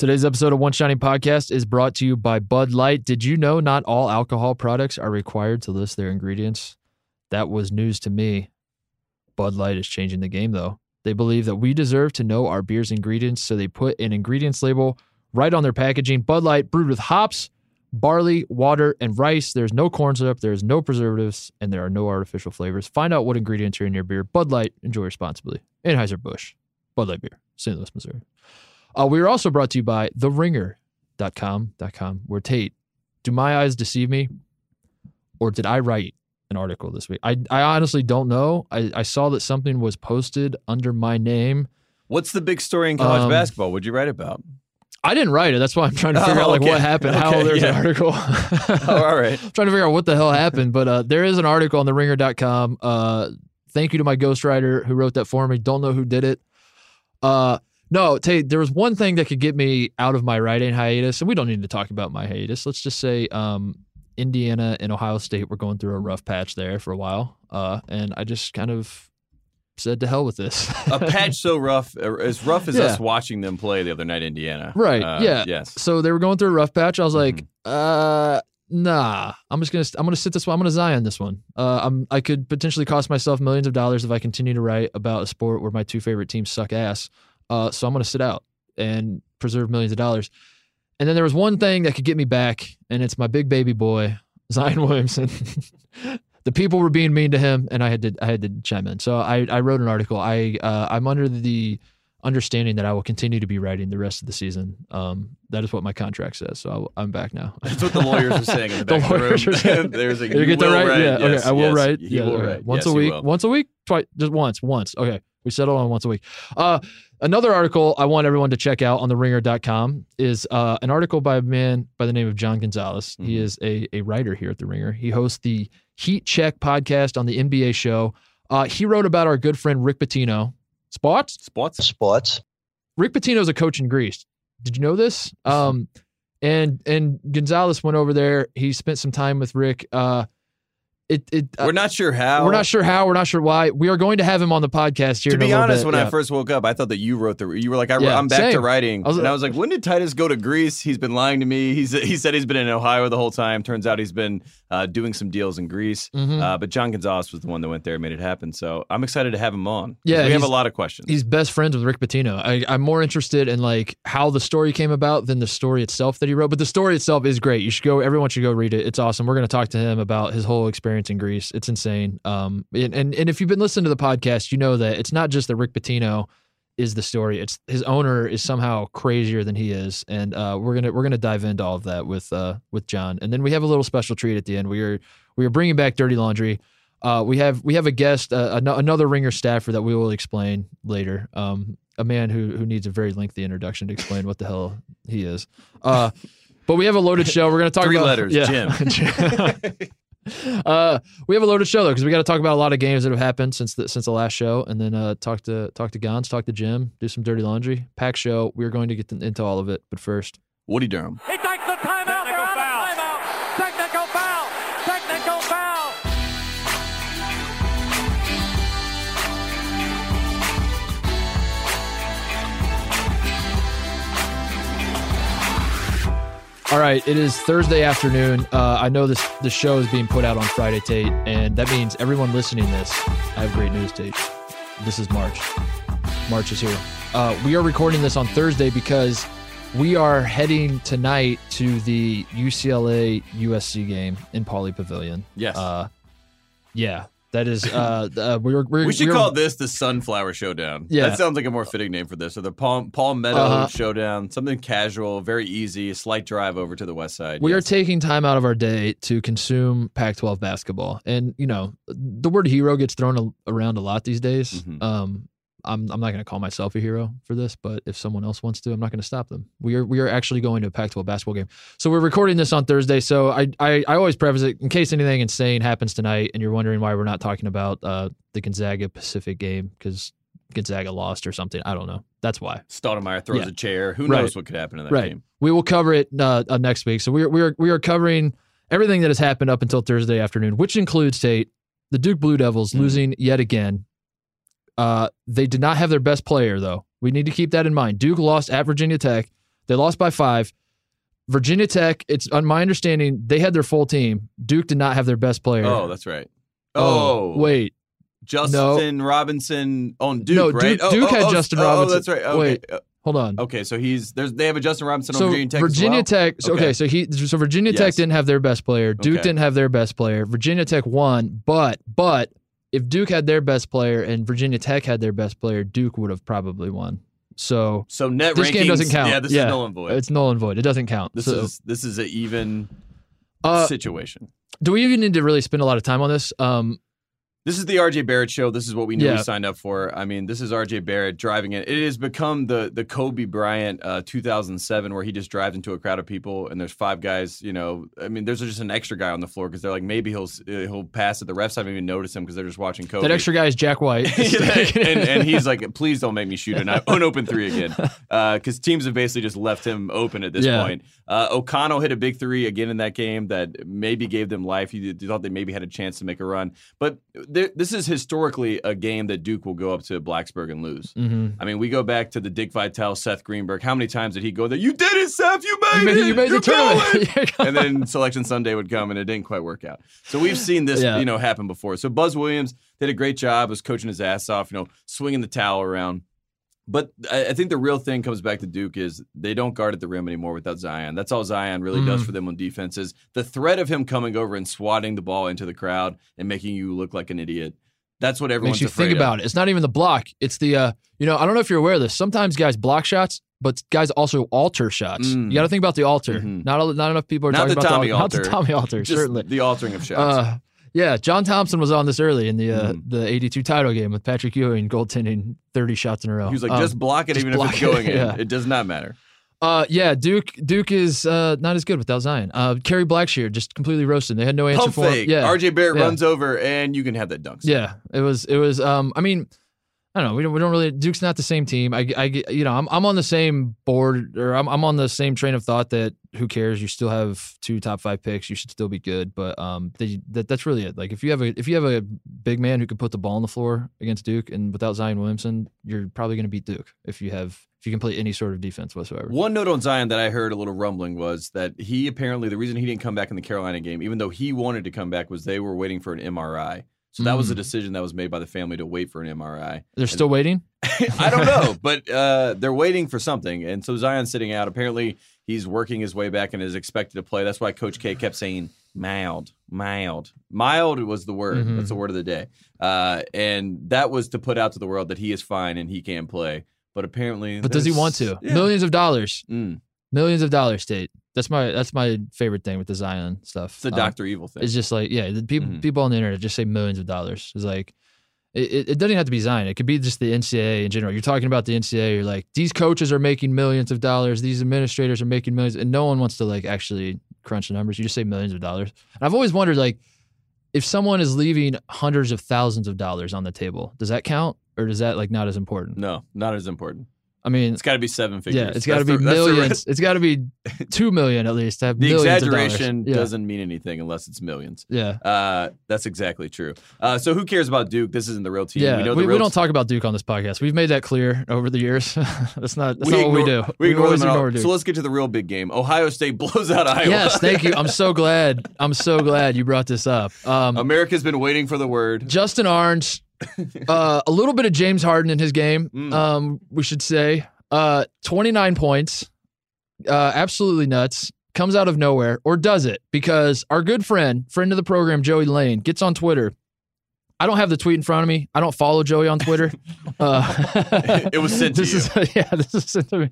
Today's episode of One Shining Podcast is brought to you by Bud Light. Did you know not all alcohol products are required to list their ingredients? That was news to me. Bud Light is changing the game, though. They believe that we deserve to know our beer's ingredients, so they put an ingredients label right on their packaging. Bud Light brewed with hops, barley, water, and rice. There's no corn syrup, there's no preservatives, and there are no artificial flavors. Find out what ingredients are in your beer. Bud Light, enjoy responsibly. Anheuser-Busch, Bud Light Beer, St. Louis, Missouri. Uh, we are also brought to you by TheRinger.com, .com, where Tate, do my eyes deceive me? Or did I write an article this week? I, I honestly don't know. I, I saw that something was posted under my name. What's the big story in college Um, basketball? What'd you write about? I didn't write it. That's why I'm trying to figure Oh, out like okay. what happened, how Okay, there's an article. Oh, all right. trying to figure out what the hell happened, but uh, there is an article on theringer.com. Uh, thank you to my ghostwriter who wrote that for me. Don't know who did it. Uh, no, Tate, there was one thing that could get me out of my writing hiatus, and we don't need to talk about my hiatus. Let's just say um, Indiana and Ohio State were going through a rough patch there for a while, uh, and I just kind of said to hell with this. A patch so rough, uh, as rough as Yeah. us watching them play the other night, Indiana. Right, Uh, yeah. Yes. so they were going through a rough patch. I was like, Mm-hmm. uh, nah. I'm just gonna I'm gonna sit this one. I'm gonna Zion this one. Uh, I'm I could potentially cost myself millions of dollars if I continue to write about a sport where my two favorite teams suck ass. Uh, so I'm gonna sit out and preserve millions of dollars. And then there was one thing that could get me back, and it's my big baby boy, Zion Williamson. the people were being mean to him, and I had to I had to chime in. So I I wrote an article. I uh, I'm under the understanding that I will continue to be writing the rest of the season. Um, that is what my contract says. So I, I'm back now. That's what the lawyers are saying in the The back of the lawyers room. are saying- There's a you you get that will right? write. Yeah. Yes, okay. I will yes, write. Yeah. will okay. write. Once Yes, a week. Once a week. Twice. Just once. Once. Okay. We settle on once a week. Uh, another article I want everyone to check out on theringer.com is uh, an article by a man by the name of John Gonzalez. He Mhm. is a, a writer here at The Ringer. He hosts the Heat Check podcast on the NBA show. Uh, he wrote about our good friend Rick Pitino. Spots? Spots. Sports. Rick Pitino's a coach in Greece. Did you know this? Um, and and Gonzalez went over there. He spent some time with Rick. Uh, it it uh, We're not sure how. we're not sure how. We're not sure why. We are going to have him on the podcast here. To be honest, bit. when Yeah. I first woke up, I thought that you wrote the. You were like, I, Yeah, am back to writing, I was- and I was like, when did Titus go to Greece? He's been lying to me. He's he said he's been in Ohio the whole time. Turns out he's been uh, doing some deals in Greece. Mhm. Uh, but John Gonzalez was the one that went there and made it happen. So I'm excited to have him on. Yeah, we have a lot of questions. he's best friends with Rick Pitino. I, I'm more interested in like how the story came about than the story itself that he wrote. But the story itself is great. You should go. Everyone should go read it. It's awesome. We're going to talk to him about his whole experience in Greece. It's insane. Um, and, and and if you've been listening to the podcast, you know that it's not just that Rick Pitino is the story. It's his owner is somehow crazier than he is, and uh, we're gonna we're gonna dive into all of that with uh, with John. And then we have a little special treat at the end. We are we are bringing back Dirty Laundry. Uh, we have we have a guest, uh, an- another ringer staffer that we will explain later. Um, a man who who needs a very lengthy introduction to explain what the hell he is. Uh, but we have a loaded show. We're going to talk Three about letters, Jim. uh, we have a loaded show though because we got to talk about a lot of games that have happened since the since the last show, and then uh, talk to talk to Gons, talk to Jim, do some dirty laundry. Pack show. We are going to get into all of it, but first, Woody Durham. He takes All right, it is Thursday afternoon. Uh, I know this this show is being put out on Friday, Tate, and that means everyone listening to this. I have great news, Tate. This is March. March is here. Uh, we are recording this on Thursday because we are heading tonight to the UCLA USC game in Pauley Pavilion. Yes. Uh, yeah, that is. Uh, uh, we're, we're we should we're, call this the Sunflower Showdown. Yeah. That sounds like a more fitting name for this. Or the Palm, Palm Meadow Uh-huh. Showdown. Something casual, very easy, a slight drive over to the west side. We are taking time out of our day to consume Pac-12 basketball, and you know the word hero gets thrown a- around a lot these days. Mhm. Um, I'm I'm not going to call myself a hero for this, but if someone else wants to, I'm not going to stop them. We are we are actually going to a Pac-12 basketball game, so we're recording this on Thursday. So I I, I always preface it in case anything insane happens tonight, and you're wondering why we're not talking about uh, the Gonzaga Pacific game because Gonzaga lost or something. I don't know. That's why. Stoudemire throws Yeah. a chair. Who Right. knows what could happen in that Right. game? We will cover it uh, uh, next week. So we are, we are we are covering everything that has happened up until Thursday afternoon, which includes Tate, the Duke Blue Devils Mhm. losing yet again. Uh, they did not have their best player though. We need to keep that in mind. Duke lost at Virginia Tech. They lost by five. Virginia Tech, it's on my understanding, they had their full team. Duke did not have their best player. Oh, that's right. Oh, wait. Justin Robinson on Duke, No, right? Duke- Oh, Duke oh, had oh, Justin oh, Robinson. Oh, that's right. Okay. Wait. Hold on. Okay, so he's there's they have a Justin Robinson so on Virginia Tech. Virginia well? Tech. so- Okay. Okay. so he so Virginia Tech didn't have their best player. Duke Okay. didn't have their best player. Virginia Tech won, but but if Duke had their best player and Virginia Tech had their best player, Duke would have probably won. So So net This rankings. game doesn't count. Yeah, this Yeah. is null and void. it's null and void. It doesn't count. this So, is this is an even uh, situation. do we even need to really spend a lot of time on this? Um, This is the RJ Barrett show. This is what we knew Yeah. we signed up for. I mean, this is RJ Barrett driving it. It has become the the Kobe Bryant uh, 2007 where he just drives into a crowd of people and there's five guys. You know, I mean, there's just an extra guy on the floor because they're like maybe he'll uh, he'll pass it. The refs haven't even noticed him because they're just watching Kobe. that extra guy is Jack White. and, and he's like, please don't make me shoot an unopened three again. Because teams have basically just left him open at this Yeah. point. Uh, O'Connell hit a big three again in that game that maybe gave them life. You thought they maybe had a chance to make a run. But there, this is historically a game that Duke will go up to Blacksburg and lose. hmm I mean, we go back to the Dick Vitale, Seth Greenberg. How many times did he go there? You did it, Seth. You made You made, it. you made You're the tournament. and then Selection Sunday would come, and it didn't quite work out. So we've seen this, Yeah. you know, happen before. So Buzz Williams did a great job, was coaching his ass off, you know, swinging the towel around. But I, I think the real thing comes back to Duke is they don't guard at the rim anymore without Zion. That's all Zion really does Mhm. for them on defense is the threat of him coming over and swatting the ball into the crowd and making you look like an idiot. That's what everyone's makes you think of. about it. It's not even the block. It's the uh, you know, I don't know if you're aware of this. Sometimes guys block shots, but guys also alter shots. Mm. You got to think about the alter. Mhm. Not not enough people are Not talking the about Tommy the, al- not alter. the Tommy alter. Just certainly. the altering of shots. Uh, yeah, John Thompson was on this early in the uh, Mhm. the '82 title game with Patrick Ewing goaltending 30 shots in a row. he was like, Um, just block it just even if block it's it, going in. yeah. It does not matter. uh, yeah, Duke Duke is uh, not as good without Zion. Uh, Kerry Blackshear just completely roasted. They had no answer Pump for him. Yeah, RJ Barrett Yeah. runs over and you can have that dunk. Yeah, it was. It was. Um, I mean, I don't know. We don't. We don't really. Duke's not the same team. I. I. You know, I'm. I'm on the same board, or I'm. I'm on the same train of thought that who cares? You still have two top five picks. You should still be good. But um, the, that that's really it. Like if you have a if you have a big man who can put the ball on the floor against Duke, and without Zion Williamson, you're probably going to beat Duke if you have if you can play any sort of defense whatsoever. One note on Zion that I heard a little rumbling was that he apparently the reason he didn't come back in the Carolina game, even though he wanted to come back, was they were waiting for an MRI. So that was a Mm. decision that was made by the family to wait for an MRI. They're still waiting. I don't know, but uh, they're waiting for something, and so Zion's sitting out. Apparently, he's working his way back and is expected to play. That's why Coach K kept saying mild, mild, mild was the word. Mhm. That's the word of the day, uh, and that was to put out to the world that he is fine and he can play. But apparently, But does he want to? Yeah. Millions of dollars. Mm, Millions of dollars, state. That's my that's my favorite thing with the Zion stuff. it's a Um, Doctor Evil thing. It's just like yeah, the people Mhm. people on the internet just say millions of dollars. It's like it, it, it doesn't have to be Zion. It could be just the NCAA in general. You're talking about the NCAA. You're like these coaches are making millions of dollars. These administrators are making millions, and no one wants to like actually crunch the numbers. You just say millions of dollars. And I've always wondered like if someone is leaving hundreds of thousands of dollars on the table, does that count or does that like not as important? no, not as important. I mean, It's got to be seven figures. yeah, it's got to be the- millions. it's got to be two million at least The exaggeration Yeah. doesn't mean anything unless it's millions. Yeah. Uh, that's exactly true. Uh, so who cares about Duke? This isn't the real team. Yeah, we know we, the we don't talk about Duke on this podcast. We've made that clear over the years. that's not that's not what we do. ignore- We ignore always them at all. ignore Duke. So let's get to the real big game. Ohio State blows out Iowa. yes, thank you. I'm so glad. I'm so glad you brought this up. Um, America's been waiting for the word. Justin Ahrens, uh, a little bit of James Harden in his game. Mm. Um, we should say, uh, 29 points, uh, absolutely nuts. Comes out of nowhere, or does it? Because our good friend, friend of the program, Joey Lane, gets on Twitter. I don't have the tweet in front of me. I don't follow Joey on Twitter. Uh, It was sent to this Is, yeah, this is sent to me.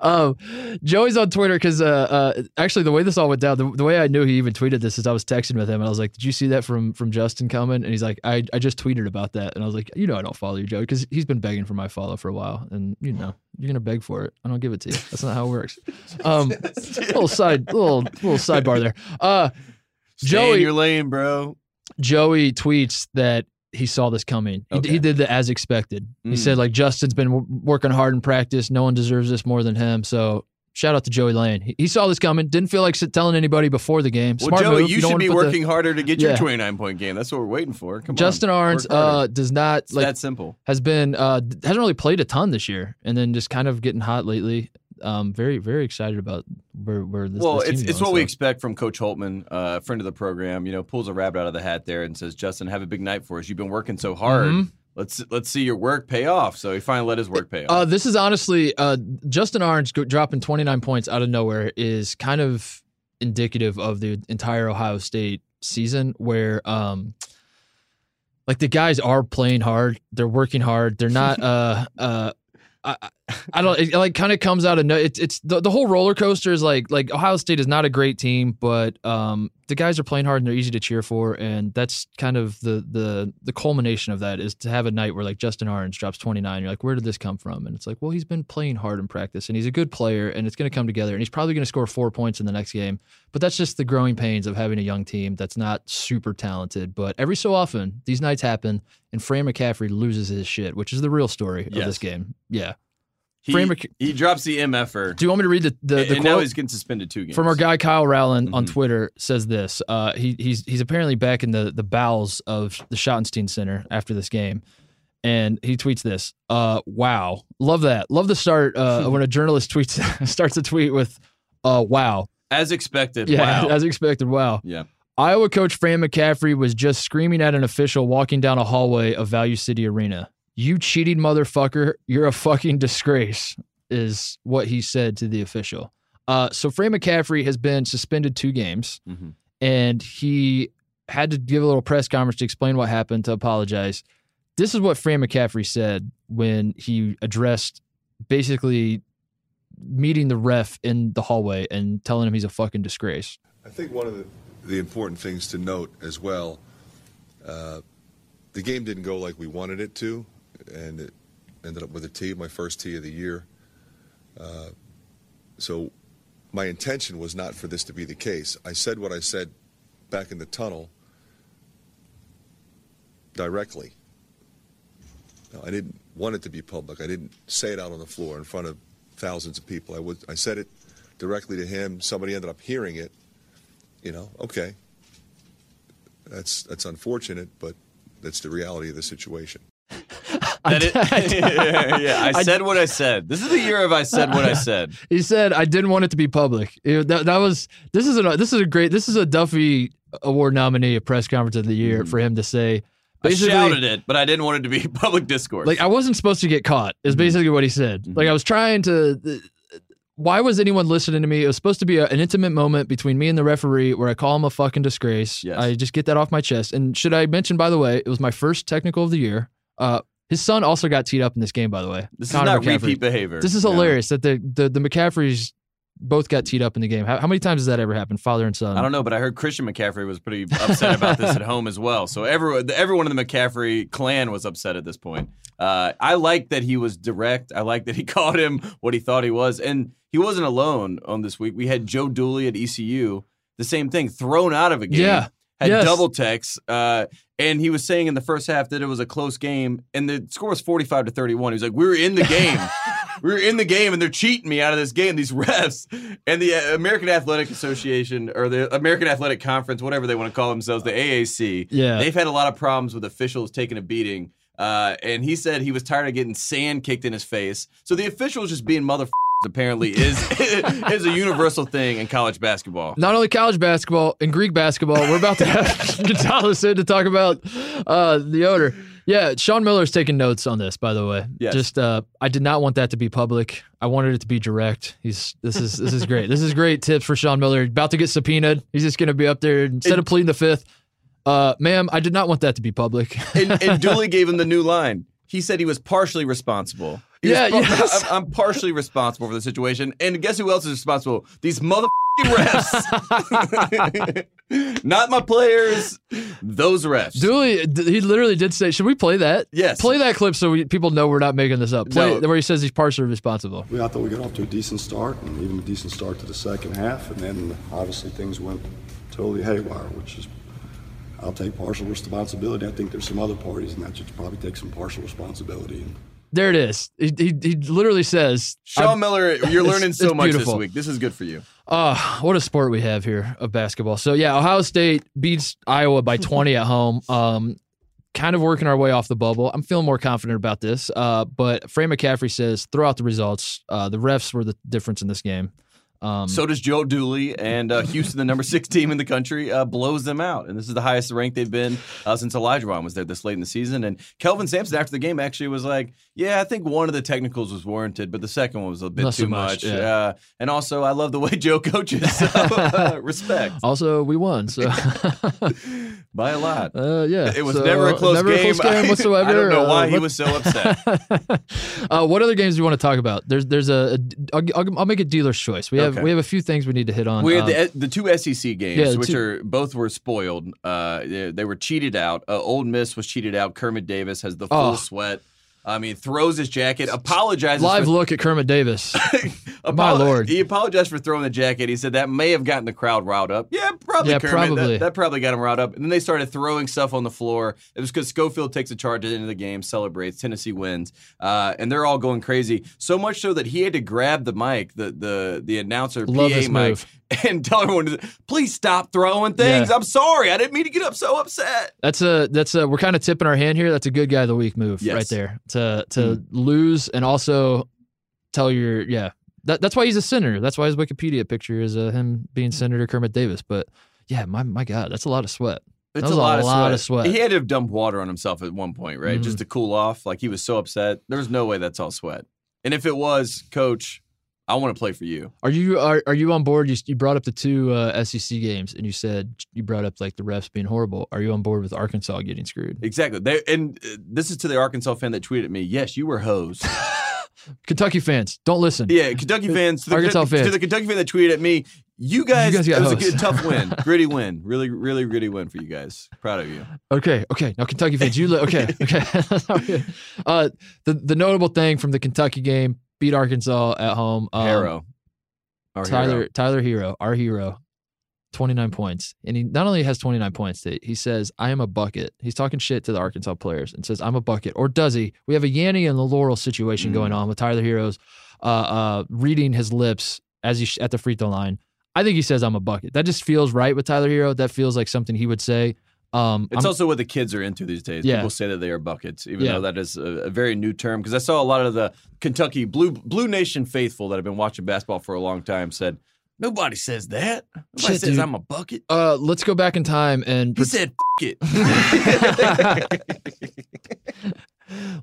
Um, Joey's on Twitter because uh, uh, actually the way this all went down, the, the way I knew he even tweeted this is I was texting with him and I was like, "Did you see that from from Justin coming?" And he's like, "I, I just tweeted about that." And I was like, "You know, I don't follow you, Joey, because he's been begging for my follow for a while, and you know, you're gonna beg for it. I don't give it to you. That's not how it works." Um, little side, little little sidebar there. Uh, Stay in Joey- your lane, bro. Joey tweets that he saw this coming. He, Okay. he did the as expected. He Mm. said like Justin's been w- working hard in practice. No one deserves this more than him. So shout out to Joey Lane. He, he saw this coming. Didn't feel like telling anybody before the game. Well, Smart Joey, move. you don't should be put the- working harder to get your 29 point game. That's what we're waiting for. Come Justin on. Arns uh, does not It's like that simple. has been uh, hasn't really played a ton this year, and then just kind of getting hot lately. Um, very very excited about where where this. well, this it's it's going, what we expect from Coach Holtmann, uh, friend of the program. You know, pulls a rabbit out of the hat there and says, "Justin, have a big night for us. You've been working so hard. Mhm. Let's let's see your work pay off." So he finally let his work pay off. Uh, this is honestly uh, Justin Ahrens dropping 29 points out of nowhere is kind of indicative of the entire Ohio State season, where um, like the guys are playing hard, they're working hard, they're not. uh, uh, I, I- don't. It like kind of comes out of no. It's it's the, the whole roller coaster is like like Ohio State is not a great team, but um the guys are playing hard and they're easy to cheer for, and that's kind of the the the culmination of that is to have a night where like Justin Ahrens drops twenty nine. You're like, where did this come from? And it's like, well, he's been playing hard in practice, and he's a good player, and it's going to come together, and he's probably going to score four points in the next game. But that's just the growing pains of having a young team that's not super talented. But every so often, these nights happen, and Fran McCaffery loses his shit, which is the real story of this game. Yeah. He, he drops the MFer, Do you want me to read the the, the and now he's getting suspended two games from our guy Kyle Rowland on Mhm. Twitter? Says this. Uh, he he's he's apparently back in the the bowels of the Schottenstein Center after this game, and he tweets this. Uh, wow, love that. Love the start uh, when a journalist tweets starts a tweet with, uh, wow. as expected. Yeah, wow. as expected. Wow. yeah. Iowa coach Fran McCaffery was just screaming at an official walking down a hallway of Value City Arena. You cheating motherfucker, you're a fucking disgrace, is what he said to the official. Uh, so Fran McCaffery has been suspended two games, hmm and he had to give a little press conference to explain what happened, to apologize. This is what Fran McCaffery said when he addressed basically meeting the ref in the hallway and telling him he's a fucking disgrace. I think one of the, the important things to note as well, uh, the game didn't go like we wanted it to, and it ended up with a tee, my first tee of the year. Uh, so my intention was not for this to be the case. I said what I said back in the tunnel directly. No, I didn't want it to be public. I didn't say it out on the floor in front of thousands of people. I was I said it directly to him. Somebody ended up hearing it. You know, okay. That's that's unfortunate, but that's the reality of the situation. That it, yeah, I I- said what I said. This is the year of I said what I said. He said, "I didn't want it to be public." It- that, that was this is a this is a great this is a Duffy Award nominee, a press conference of the year for him to say. I shouted it, but I didn't want it to be public discourse. like I wasn't supposed to get caught. Is Mhm. basically what he said. Like Mhm. I was trying to. Why was anyone listening to me? It was supposed to be a, an intimate moment between me and the referee where I call him a fucking disgrace. Yes. I just get that off my chest. And should I mention, by the way, it was my first technical of the year. Uh, his son also got teed up in this game, by the way. this is not McCaffrey. repeat behavior. This is No. hilarious that the, the the McCafferys both got teed up in the game. How, how many times has that ever happened, father and son? I don't know, but I heard Christian McCaffrey was pretty upset about this at home as well. So everyone, everyone in the McCaffrey clan was upset at this point. Uh, I like that he was direct. I like that he called him what he thought he was, and he wasn't alone on this week. We had Joe Dooley at ECU, the same thing, thrown out of a game. Yeah. Had Yes. double texts, uh, and he was saying in the first half that it was a close game, and the score was forty-five to thirty-one. He was like, "We were in the game, we were in the game, and they're cheating me out of this game." These refs and the uh, American Athletic Association or the American Athletic Conference, whatever they want to call themselves, the AAC. Yeah. they've had a lot of problems with officials taking a beating. Uh, and he said he was tired of getting sand kicked in his face. So the officials just being mother apparently is is a universal thing in college basketball. Not only college basketball and Greek basketball, we're about to have Gonzalez in to talk about uh, the odor. Yeah, Sean Miller's taking notes on this, by the way. Yes. Just uh, I did not want that to be public. I wanted it to be direct. He's this is this is great. This is great tips for Sean Miller. About to get subpoenaed. He's just gonna be up there instead of pleading the fifth. Uh, ma'am, I did not want that to be public. and, and Dooley gave him the new line. He said he was partially responsible. He was Yeah, par- yes. I'm, I'm partially responsible for the situation. And guess who else is responsible? These mother refs. Not my players, those refs. Dooley, he literally did say, "Should we play that? Yes. play that clip so we, people know we're not making this up. Play No. where he says he's partially responsible. We, I thought we got off to a decent start and even a decent start to the second half, and then obviously things went totally haywire, which is I'll take partial responsibility. I think there's some other parties in that should probably take some partial responsibility. And There it is. He he, he literally says, Sean I'm- Miller, you're learning so much beautiful. this week. This is good for you. Uh, what a sport we have here of basketball. So yeah, Ohio State beats Iowa by 20 at home. Um, kind of working our way off the bubble. I'm feeling more confident about this. Uh, but Frank McCaffery says throughout the results, uh, the refs were the difference in this game. Um, So does Joe Dooley, and uh, Houston, the number six team in the country, uh, blows them out. And this is the highest rank they've been uh, since Olajuwon was there this late in the season. And Kelvin Sampson, after the game, actually was like, "Yeah, I think one of the technicals was warranted, but the second one was a bit Not so too much, much." yeah. Uh, and also, I love the way Joe coaches. So, uh, respect also, we won. So, by a lot. uh, yeah, It was So, never a close never game. A close game whatsoever. I don't know Uh, why he was so upset. uh, what other games do you want to talk about? There's there's a, a I'll, I'll I'll make a dealer's choice. We have Okay. we have a few things we need to hit on. We Um, had the, the two SEC games, yeah, which two- are both were spoiled. Uh, they, they were cheated out. Uh, Ole Miss was cheated out. Kermit Davis has the full Oh. sweat. I mean, throws his jacket, apologizes. live look at Kermit Davis. My lord. He apologized for throwing the jacket. He said that may have gotten the crowd riled up. Yeah, probably. Yeah, Kermit. That- probably. That, probably got him riled up. And then they started throwing stuff on the floor. It was because Schofield takes a charge at the end of the game, celebrates. Tennessee wins, uh, and they're all going crazy. So much so that he had to grab the mic, the the the announcer Love PA this mic, move. and tell everyone, "Please stop throwing things. Yeah. I'm sorry. I didn't mean to get up so upset." That's a that's a we're kind of tipping our hand here. That's a good guy of the week move Yes. Hmm. right there to to lose and also tell your yeah. That, that's why he's a senator. That's why his Wikipedia picture is uh, him being Senator Kermit Davis. But yeah, my my God, that's a lot of sweat. It's a lot, a of, lot sweat. of sweat. He had to have dumped water on himself at one point, right? Mhm. Just to cool off. Like he was so upset. There's no way that's all sweat. And if it was, coach, I want to play for you. Are you are are you on board? You you brought up the two uh, SEC games and you said you brought up like the refs being horrible. Are you on board with Arkansas getting screwed? Exactly. They, and uh, this is to the Arkansas fan that tweeted at me. Yes, you were hosed. Kentucky fans, don't listen. yeah, Kentucky fans. To the, Arkansas to fans. the Kentucky fan that tweeted at me. You guys, you guys got it was a good, tough win, gritty win, really, really gritty win for you guys. Proud of you. Okay, okay. Now Kentucky fans, you li- okay, okay. uh, the the notable thing from the Kentucky game beat Arkansas at home. Um, Herro, Our Tyler Herro. Tyler Herro, our hero, twenty nine points, and he not only has twenty nine points. He says, "I am a bucket." He's talking shit to the Arkansas players and says, "I'm a bucket," or does he? We have a Yanni and the Laurel situation Mm. going on with Tyler Herro's uh, uh, reading his lips as he sh- at the free throw line. I think he says, "I'm a bucket." That just feels right with Tyler Herro. That feels like something he would say. Um, It's I'm- also what the kids are into these days. Yeah. People say that they are buckets, even Yeah. though that is a, a very new term. Because I saw a lot of the Kentucky Blue Blue Nation faithful that have been watching basketball for a long time said, "Nobody says that. Nobody Shit, says dude. I'm a bucket." uh, let's go back in time and He said, "F- it."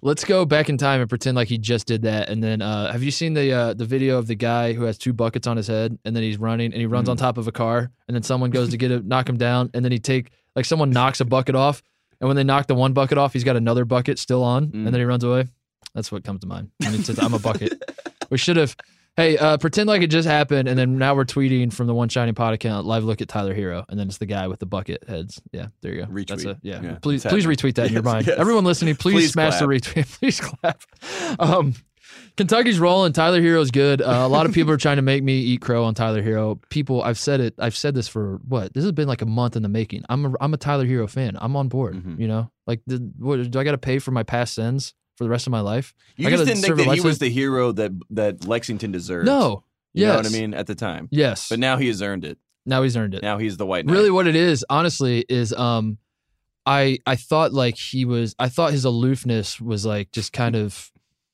Let's go back in time and pretend like he just did that. And then, uh, have you seen the uh, the video of the guy who has two buckets on his head, and then he's running and he runs on top of a car, and then someone goes to get it, knock him down, and then he take like someone knocks a bucket off, and when they knock the one bucket off, he's got another bucket still on, Mm. and then he runs away. That's what comes to mind. And he says, "I'm a bucket." we should have. Hey, uh, pretend like it just happened, and then now we're tweeting from the One Shining Pod account. Live look at Tyler Herro, and then it's the guy with the bucket heads. Yeah, there you go. That's Retweet. a, yeah. Yeah, Please, please retweet that in your mind. yes. Everyone listening, please, Please smash clap. the retweet. Please clap. Um, Kentucky's rolling. Tyler Herro's good. Uh, a lot of people are trying to make me eat crow on Tyler Herro. People, I've said it. I've said this for what? This has been like a month in the making. I'm a, I'm a Tyler Herro fan. I'm on board. Mhm. You know, like the, what, do I got to pay for my past sins for the rest of my life? You I just didn't think that he was the hero that that Lexington deserved. No. you yes. know what I mean at the time. Yes. But now he has earned it. now he's earned it. Now he's the white knight. really what it is honestly is um i i thought like he was i thought his aloofness was like just kind of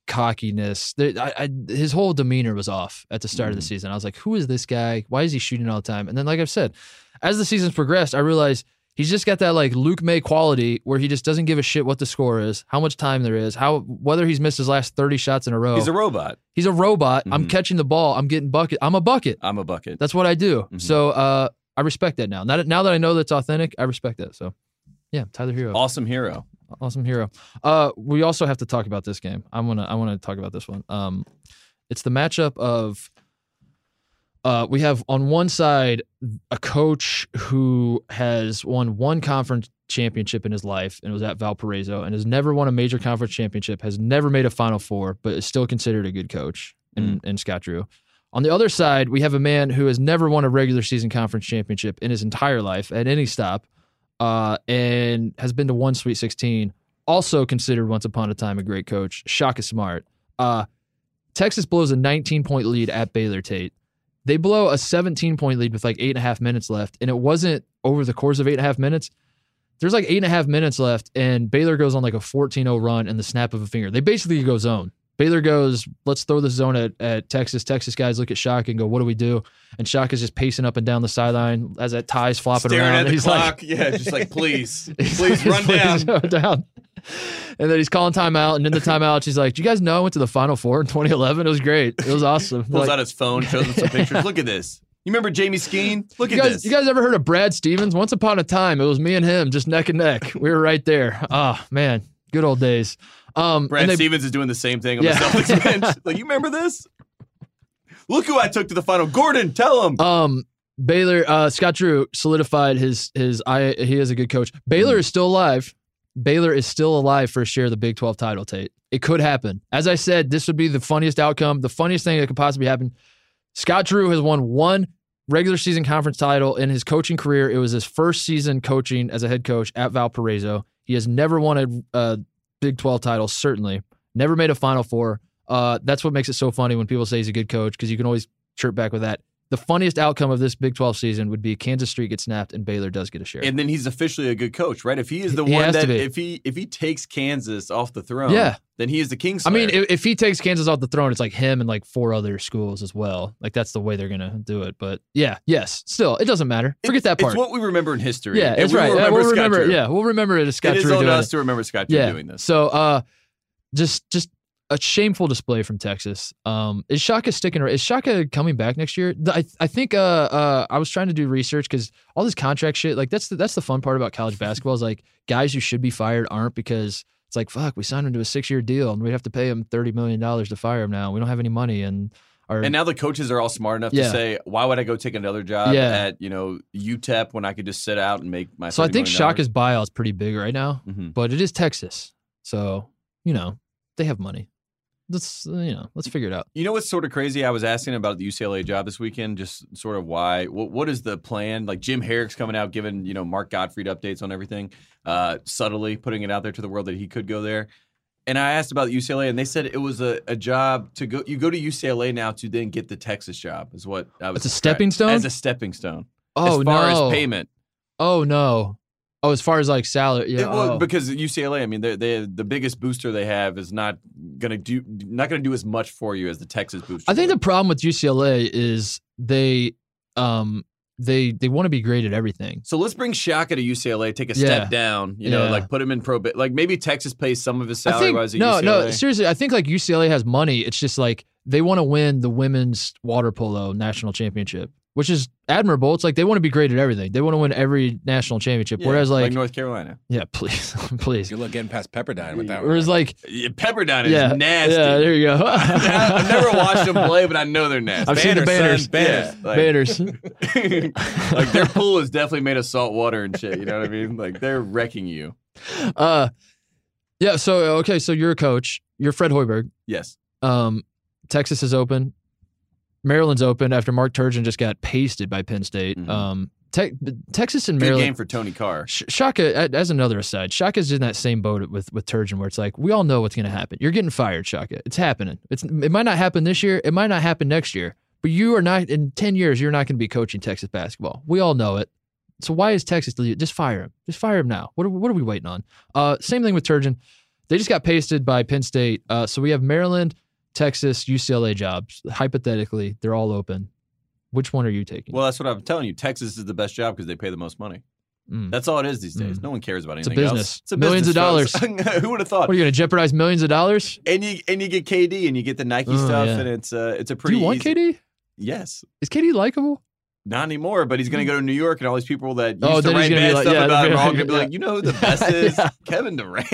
cockiness There- I, I, his whole demeanor was off at the start of the Mhm. season i was like who is this guy why is he shooting all the time and then like i've said as the season's progressed i realized he's just got that like Luke Maye quality where he just doesn't give a shit what the score is how much time there is how whether he's missed his last 30 shots in a row He's a robot. he's a robot i'm Mhm. catching the ball i'm getting bucket i'm a bucket I'm a bucket. that's what I do. Mhm. So uh, I respect that now. Now that, now that I know that's authentic, I respect that. So yeah, Tyler Herro, awesome hero. Awesome hero. Uh, we also have to talk about this game. I wanna I wanna talk about this one. Um, it's the matchup of. Uh, we have on one side a coach who has won one conference championship in his life and was at Valparaiso and has never won a major conference championship, has never made a Final Four, but is still considered a good coach in, in Scott Drew. On the other side, we have a man who has never won a regular season conference championship in his entire life at any stop, uh, and has been to one Sweet 16. Also considered once upon a time a great coach, Shaka Smart. Uh, Texas blows a 19 point lead at Baylor Tate. They blow a 17 point lead with like eight and a half minutes left, and it wasn't over the course of eight and a half minutes. there's like eight and a half minutes left, and Baylor goes on like a 14-0 run in the snap of a finger. They basically go zone. Baylor goes, let's throw the zone at, at Texas. Texas guys look at Shock and go, what do we do? And Shock is just pacing up and down the sideline as that tie's flopping Staring around. at the he's clock. like, yeah, just like please, please run down. down. And then he's calling timeout. And in the timeout, she's like, Do you guys know I went to the Final Four in 2011? It was great. It was awesome. Pulls Like, out his phone, shows him some pictures. Look at this. You remember Jamie Skeen? Look you at guys, this. you guys ever heard of Brad Stevens? Once upon a time, it was me and him just neck and neck. We were right there. Oh, man. Good old days. Um, Brad and they- Stevens is doing the same thing on Yeah. the Celtics bench. Like, you remember this? Look who I took to the final. Gordon, tell him. Um, Baylor, uh, Scott Drew solidified his his. I he is a good coach. Baylor Mm. is still alive. Baylor is still alive for a share of the Big Twelve title. Tate, it could happen. As I said, this would be the funniest outcome, the funniest thing that could possibly happen. Scott Drew has won one regular season conference title in his coaching career. It was his first season coaching as a head coach at Valparaiso. He has never won a, a Big 12 title, certainly. Never made a Final Four. Uh, that's what makes it so funny when people say he's a good coach because you can always chirp back with that. The funniest outcome of this Big 12 season would be Kansas State gets snapped and Baylor does get a share. and then he's officially a good coach, right? If he is the He one that if he if he takes Kansas off the throne, Yeah. then he is the king. I mean, if, if he takes Kansas off the throne, it's like him and like four other schools as well. Like that's the way they're gonna do it. But yeah, yes, still, it doesn't matter. Forget that part. It's what we remember in history. yeah, it's right. Remember we'll remember. Drew. Yeah, we'll remember it as Scott it is Drew on us to remember Scott Drew yeah. doing this. So, uh, just just a shameful display from Texas. Um, is Shaka sticking? around? Is Shaka coming back next year? I I think uh uh I was trying to do research because all this contract shit like that's the, that's the fun part about college basketball is like guys who should be fired aren't because it's like fuck we signed him to a six year deal and we have to pay him thirty million dollars to fire him now. We don't have any money and our And now the coaches are all smart enough Yeah. to say, "Why would I go take another job Yeah. at you know UTEP when I could just sit out and make my?" so I think Shaka's buyout is pretty big right now, Mhm. but it is Texas, so you know they have money. Let's uh, you know let's figure it out. You know what's sort of crazy? I was asking about the UCLA job this weekend, just sort of why. What, what is the plan? Like Jim Harrick's coming out, giving you know Mark Gottfried updates on everything, uh, subtly putting it out there to the world that he could go there. And I asked about UCLA, and they said it was a, a job to go. You go to UCLA now to then get the Texas job, is what I was. It's a stepping stone? As a stepping stone. Oh as far no! as payment. Oh no! Oh, as far as like salary, yeah. It- well, oh. because UCLA, I mean, they they the biggest booster they have is not gonna do not gonna do as much for you as the Texas booster. I think the problem with UCLA is they um they they want to be great at everything. So let's bring Shaka to UCLA, take a Yeah. step down, you know, Yeah. like put him in pro. Like maybe Texas pays some of his salary think wise at no, UCLA. no, seriously. I think like UCLA has money. It's just like they want to win the women's water polo national championship, which is admirable. It's like they want to be great at everything. They want to win every national championship. Yeah, Whereas like, North Carolina, yeah, please, please. Good luck getting past Pepperdine with that one. Whereas like, Yeah, Pepperdine is yeah, nasty. yeah, there you go. I've never watched them play, but I know they're nasty. I've seen the Banners, banners. Yeah, like- banners. like their pool is definitely made of salt water and shit. You know what I mean? Like they're wrecking you. Uh, yeah. So okay, so you're a coach. You're Fred Hoiberg. Yes. Um, Texas is open. Maryland's open after Mark Turgeon just got pasted by Penn State. Mhm. Um, Te- Texas and Good Maryland. game for Tony Carr. Sh- Shaka, as another aside, Shaka's in that same boat with with Turgeon, where it's like we all know what's going to happen. You're getting fired, Shaka. It's happening. It's it might not happen this year. It might not happen next year. But you are not in ten years. You're not going to be coaching Texas basketball. We all know it. So why is Texas just fire him? Just fire him now. What are, what are we waiting on? Uh, same thing with Turgeon. They just got pasted by Penn State. Uh, so we have Maryland, Texas, UCLA jobs. Hypothetically, they're all open. Which one are you taking? Well, that's what I'm telling you. Texas is the best job because they pay the most money. Mm. That's all it is these days. Mm. No one cares about a anything business. else. It's a Millions of business, folks. Who would have thought? what are you going to jeopardize millions of dollars? And you and you get KD and you get the Nike Oh, stuff yeah. and it's uh it's a pretty. Do you want easy- KD? Yes. Is KD likable? Not anymore, but he's going to go to New York, and all these people that used Oh, to write bad like- stuff yeah, about him they're all gonna be be- like, you know who the best is? Yeah. Kevin Durant.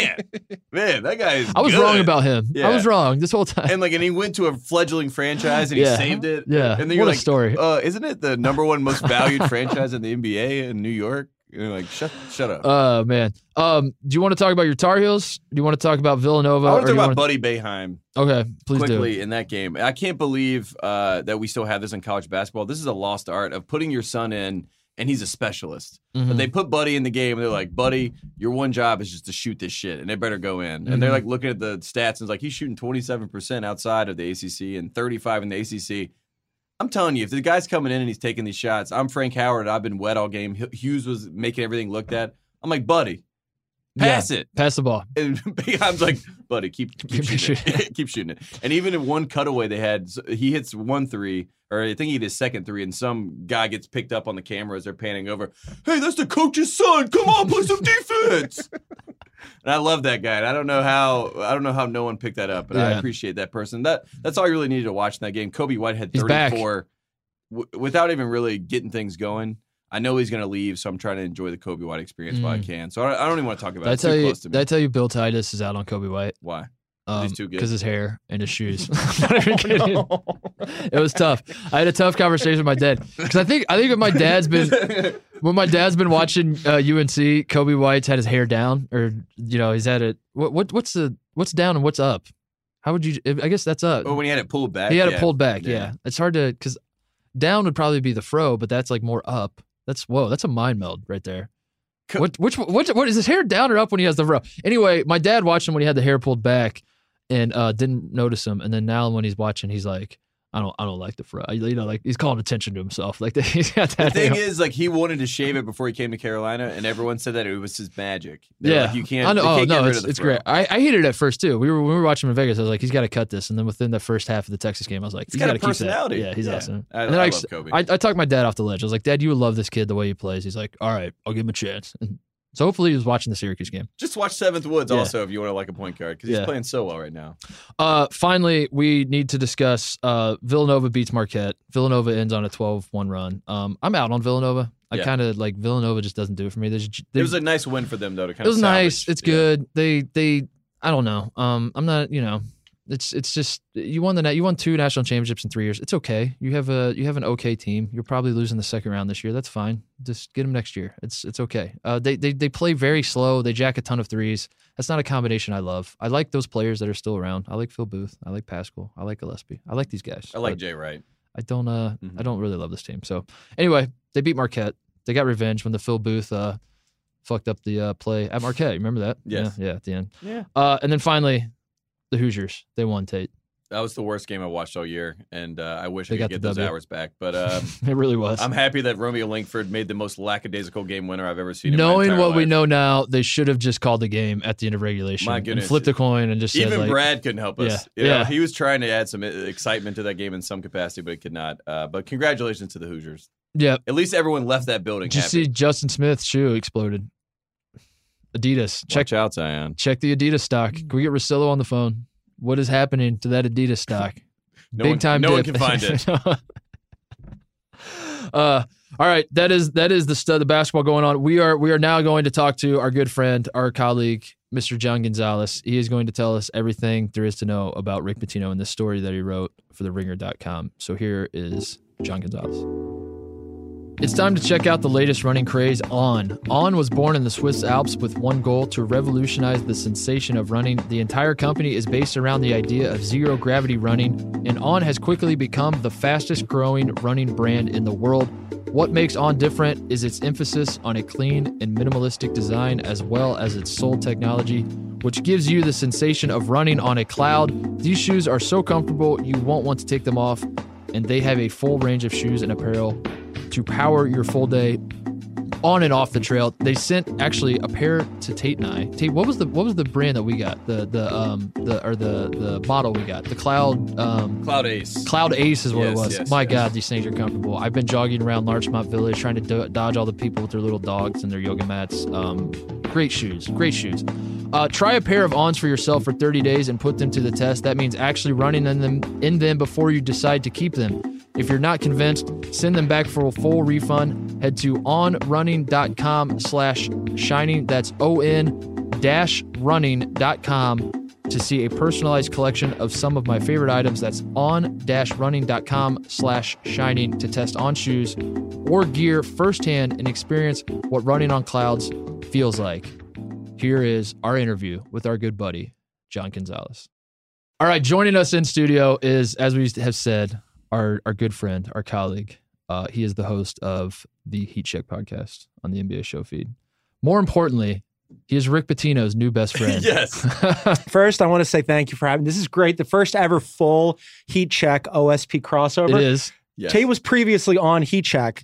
Man, that guy is. I was good. wrong about him. I was wrong this whole time. And like, and he went to a fledgling franchise and he saved it. Yeah. And then you're What a like, story. Uh, isn't it the number one most valued franchise in the NBA in New York? You're like, shut, shut up. Oh man. Um, do you want to talk about your Tar Heels? Do you want to talk about Villanova? I want to talk about wanna- Buddy Boeheim Okay, please quickly do. in that game. I can't believe uh, that we still have this in college basketball. This is a lost art of putting your son in, and he's a specialist. But Mhm. they put Buddy in the game, and they're like, Buddy, your one job is just to shoot this shit, and it better go in. And they're Mhm. like looking at the stats, and it's like he's shooting 27% outside of the ACC and 35 in the ACC. I'm telling you, if the guy's coming in and he's taking these shots, I'm Frank Howard. I've been wet all game. Hughes was making everything looked at. I'm like, buddy, pass it. Pass the ball. And Ham's like, buddy, keep keep Keep shooting, shooting. it. keep shooting it. And even in one cutaway, they had he hits one three, or I think he hit his second three, and some guy gets picked up on the camera as they're panning over. Hey, that's the coach's son. Come on, play some defense. and I love that guy. And I don't know how I don't know how no one picked that up, but I appreciate that person. That that's all you really needed to watch in that game. Coby White had 34 w- without even really getting things going. I know he's going to leave, so I'm trying to enjoy the Coby White experience while I Mm. can. So I don't, I don't even want to talk about Did it. Too you? close to me. Did I tell you Bill Titus is out on Coby White? Why? Um, He's too good. because his hair and his shoes. Even kidding. It was tough. I had a tough conversation with my dad because I think I think if my dad's been when my dad's been watching uh, UNC, Coby White's had his hair down, or you know he's had it. What what what's the what's down and what's up? How would you? I guess that's up. Oh, when he had it pulled back. he had yeah. it pulled back. Yeah. Yeah. it's hard to because down would probably be the fro, but that's like more up. That's whoa, that's a mind meld right there. Co- what which what what is his hair down or up when he has the fro? Anyway, my dad watched him when he had the hair pulled back and uh didn't notice him, and then now when he's watching, he's like. I don't, I don't like the fro. You know, like he's calling attention to himself. Like he's got The thing is, like, he wanted to shave it before he came to Carolina, and everyone said that it was his magic. They were yeah, like, you can't. I know. Oh can't get no, rid it's, it's great. I, I hated it at first too. We were when we were watching him in Vegas. I was like, he's got to cut this. And then within the first half of the Texas game, I was like, He's he's got a to keep that. personality. Yeah, he's Yeah. awesome. I- and then I I. I, I talked my dad off the ledge. I was like, Dad, you love this kid the way he plays. He's like, All right, I'll give him a chance. And so hopefully he was watching the Syracuse game. Just watch Seventh Woods Yeah. also if you want to like a point guard because he's Yeah. playing so well right now. Uh, finally, we need to discuss uh, Villanova beats Marquette. Villanova ends on a 12-1 run. Um, I'm out on Villanova. I Yeah. kind of like Villanova just doesn't do it for me. There's, It was a nice win for them though to kind it was nice. It's good. They they I don't know. Um, I'm not. You know, it's it's just you won the na- you won two national championships in three years. It's okay. You have a you have an okay team. You're probably losing the second round this year. That's fine. Just get them next year. It's it's okay. Uh, they they they play very slow. They jack a ton of threes. That's not a combination I love. I like those players that are still around. I like Phil Booth. I like Paschall. I like Gillespie. I like these guys. I like Jay Wright. I don't uh Mhm. I don't really love this team. So anyway, they beat Marquette. They got revenge when the Phil Booth uh fucked up the uh, play at Marquette. Remember that? Yes. Yeah, yeah, at the end. Yeah. Uh and then finally the Hoosiers. They won Tate. That was the worst game I watched all year, and uh, I wish They I could get those W. hours back. But um, It really was. I'm happy that Romeo Langford made the most lackadaisical game winner I've ever seen. in my Knowing what we know now, they should have just called the game at the end of regulation My and goodness. flipped a coin and just said Even like, Brad couldn't help us. Yeah. You know, Yeah. he was trying to add some uh, excitement to that game in some capacity, but it could not. Uh, but congratulations to the Hoosiers. yeah. At least everyone left that building Did you happy. see Justin Smith's shoe exploded? Adidas. Check Watch out, Zion. check the Adidas stock. Can we get Rosillo on the phone? What is happening to that Adidas stock? No Big one, time. No one can find it. uh, all right, that is that is the stud the basketball going on. We are we are now going to talk to our good friend, our colleague, Mr. John Gonzalez. He is going to tell us everything there is to know about Rick Pitino and the story that he wrote for the ringer.com. So here is John Gonzalez. It's time to check out the latest running craze, On. On was born in the Swiss Alps with one goal to revolutionize the sensation of running. The entire company is based around the idea of zero gravity running, and On has quickly become the fastest growing running brand in the world. What makes On different is its emphasis on a clean and minimalistic design, as well as its sole technology, which gives you the sensation of running on a cloud. These shoes are so comfortable you won't want to take them off, and they have a full range of shoes and apparel to power your full day on and off the trail. They sent actually a pair to Tate and I. Tate, what was the what was the brand that we got? The the um the or the the model we got? The Cloud um Cloud Ace. Cloud Ace is what it was. yes, My yes. God, these things are comfortable. I've been jogging around Larchmont Village trying to do- dodge all the people with their little dogs and their yoga mats. Um, great shoes, great shoes. Uh, try a pair of ons for yourself for 30 days and put them to the test. That means actually running in them in them before you decide to keep them. If you're not convinced, send them back for a full refund. Head to onrunning.com slash shining. That's O-N dash running.com to see a personalized collection of some of my favorite items. That's on dash running.com slash shining to test on shoes or gear firsthand and experience what running on clouds feels like. Here is our interview with our good buddy, John Gonzalez. All right, joining us in studio is, as we have said, our, our good friend, our colleague. Uh, he is the host of the Heat Check podcast on the NBA show feed. More importantly, he is Rick Pitino's new best friend. yes. First, I want to say thank you for having. This is great. The first ever full Heat Check OSP crossover. it is. yes. Tate was previously on Heat Check,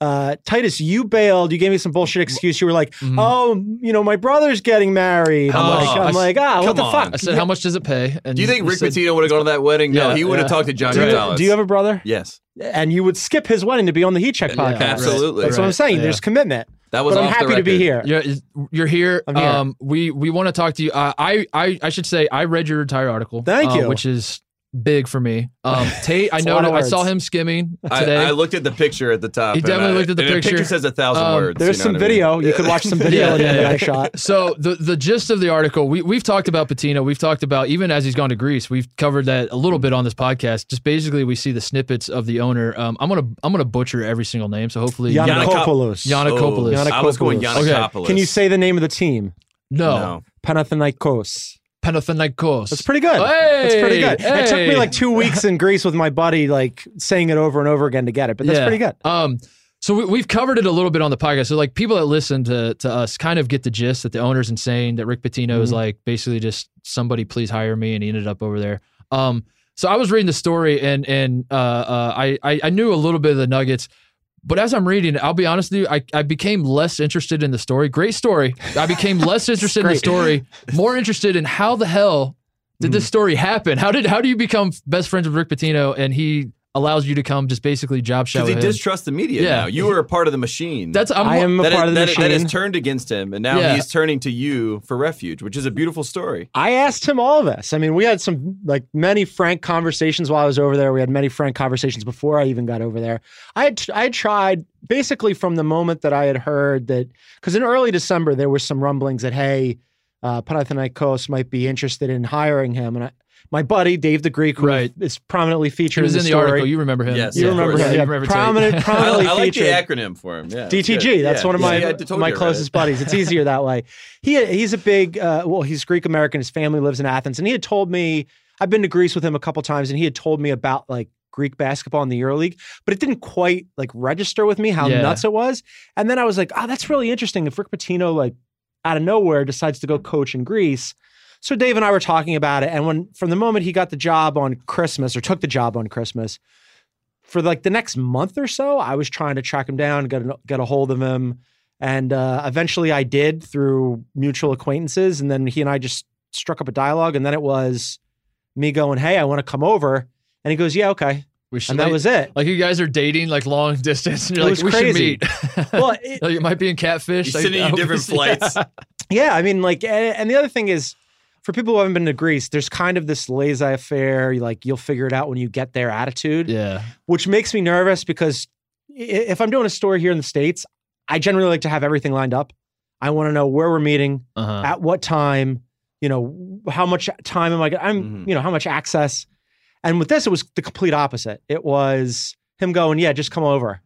uh, Titus, you bailed. You gave me some bullshit excuse. You were like, Mhm. "Oh, you know, my brother's getting married." I'm Oh, like, I I'm s- like, ah, what the on. fuck? I said, how much does it pay? And Do you think Rick said- Pitino would have gone to that wedding? No, Yeah, he would have yeah. talked to John do, you, Gonzalez. do you have a brother? Yes, And you would skip his wedding to be on the Heat Check Yeah, podcast. absolutely. That's what I'm saying. Yeah. There's commitment. that was. But I'm off the happy to be here. You're, you're here. I'm here. Um, we we want to talk to you. Uh, I I I should say I read your entire article. Thank uh, you. which is big for me. Um, Tate, I know I saw him skimming today. I looked at the picture at the top. He definitely I- looked at the and picture. picture says a thousand Um, words. There's you know some what I mean? video. You could watch some video Yeah, in yeah, that yeah. I shot. So the the gist of the article, we we've talked about Pitino, we've talked about even as he's gone to Greece, we've covered that a little bit on this podcast. Just basically, we see the snippets of the owner. Um, I'm gonna I'm gonna butcher every single name, so hopefully, Giannakopoulos. Giannakopoulos. Oh, I was going Giannakopoulos. Giannakopoulos. Can you say the name of the team? no, No. Panathinaikos. Panathinaikos. That's pretty good. Hey, That's pretty good. It took me like two weeks in Greece with my buddy, like saying it over and over again to get it. But that's Yeah. pretty good. Um, so we, we've covered it a little bit on the podcast. So like people that listen to to us kind of get the gist that the owner's insane. That Rick Pitino is Mhm. like basically just somebody please hire me, and he ended up over there. Um, so I was reading the story and and uh, uh, I, I I knew a little bit of the nuggets. But as I'm reading, it, I'll be honest with you, I, I became less interested in the story. Great story. I became less interested in the story, more interested in how the hell did this hmm. story happen? How did how do you become best friends with Rick Pitino and he allows you to come just basically job shout Because he him? distrusts the media Yeah. now. You were a part of the machine. That's I'm, I am a that, part is- of the that- machine. that has turned against him, and now Yeah. he's turning to you for refuge, which is a beautiful story. I asked him all of this. I mean, we had some like many frank conversations while I was over there. We had many frank conversations before I even got over there. I had I had tried basically from the moment that I had heard that because in early December there were some rumblings that hey, uh, Panathinaikos might be interested in hiring him, and I, my buddy Dave the Greek, who Right. is prominently He featured was in in the, the story. article. You remember him? Yes, You Yeah, remember him? Yeah, you remember Tate. prominent, I, prominently I like the acronym for him. Yeah, DTG. good. That's Yeah. one of my yeah, my closest buddies. It's easier that way. He he's a big uh, well, he's Greek American. His family lives in Athens, and he had told me I've been to Greece with him a couple times, and he had told me about like Greek basketball in the EuroLeague, but it didn't quite like register with me how Yeah. nuts it was. And then I was like, oh, that's really interesting. If Rick Pitino like out of nowhere decides to go coach in Greece. So Dave and I were talking about it, and when from the moment he got the job on Christmas or took the job on Christmas, for like the next month or so, I was trying to track him down, get a, get a hold of him, and uh, eventually I did through mutual acquaintances, and then he and I just struck up a dialogue, and then it was me going, "Hey, I want to come over," and he goes, "Yeah, okay," We should, and that like, was it. like you guys are dating like long distance, and you're It like, was we crazy. should meet. Well, it- Like, it might be in catfish. He's like, sending I you hope different it's- flights. Yeah, I mean, like, and and the other thing is, for people who haven't been to Greece, there's kind of this laissez-faire, like you'll figure it out when you get there attitude, Yeah, which makes me nervous because if I'm doing a story here in the states, I generally like to have everything lined up. I want to know where we're meeting, uh-huh. at what time, you know, how much time am I? I'm, Mhm. you know, how much access. And with this, it was the complete opposite. It was him going, "Yeah, just come over,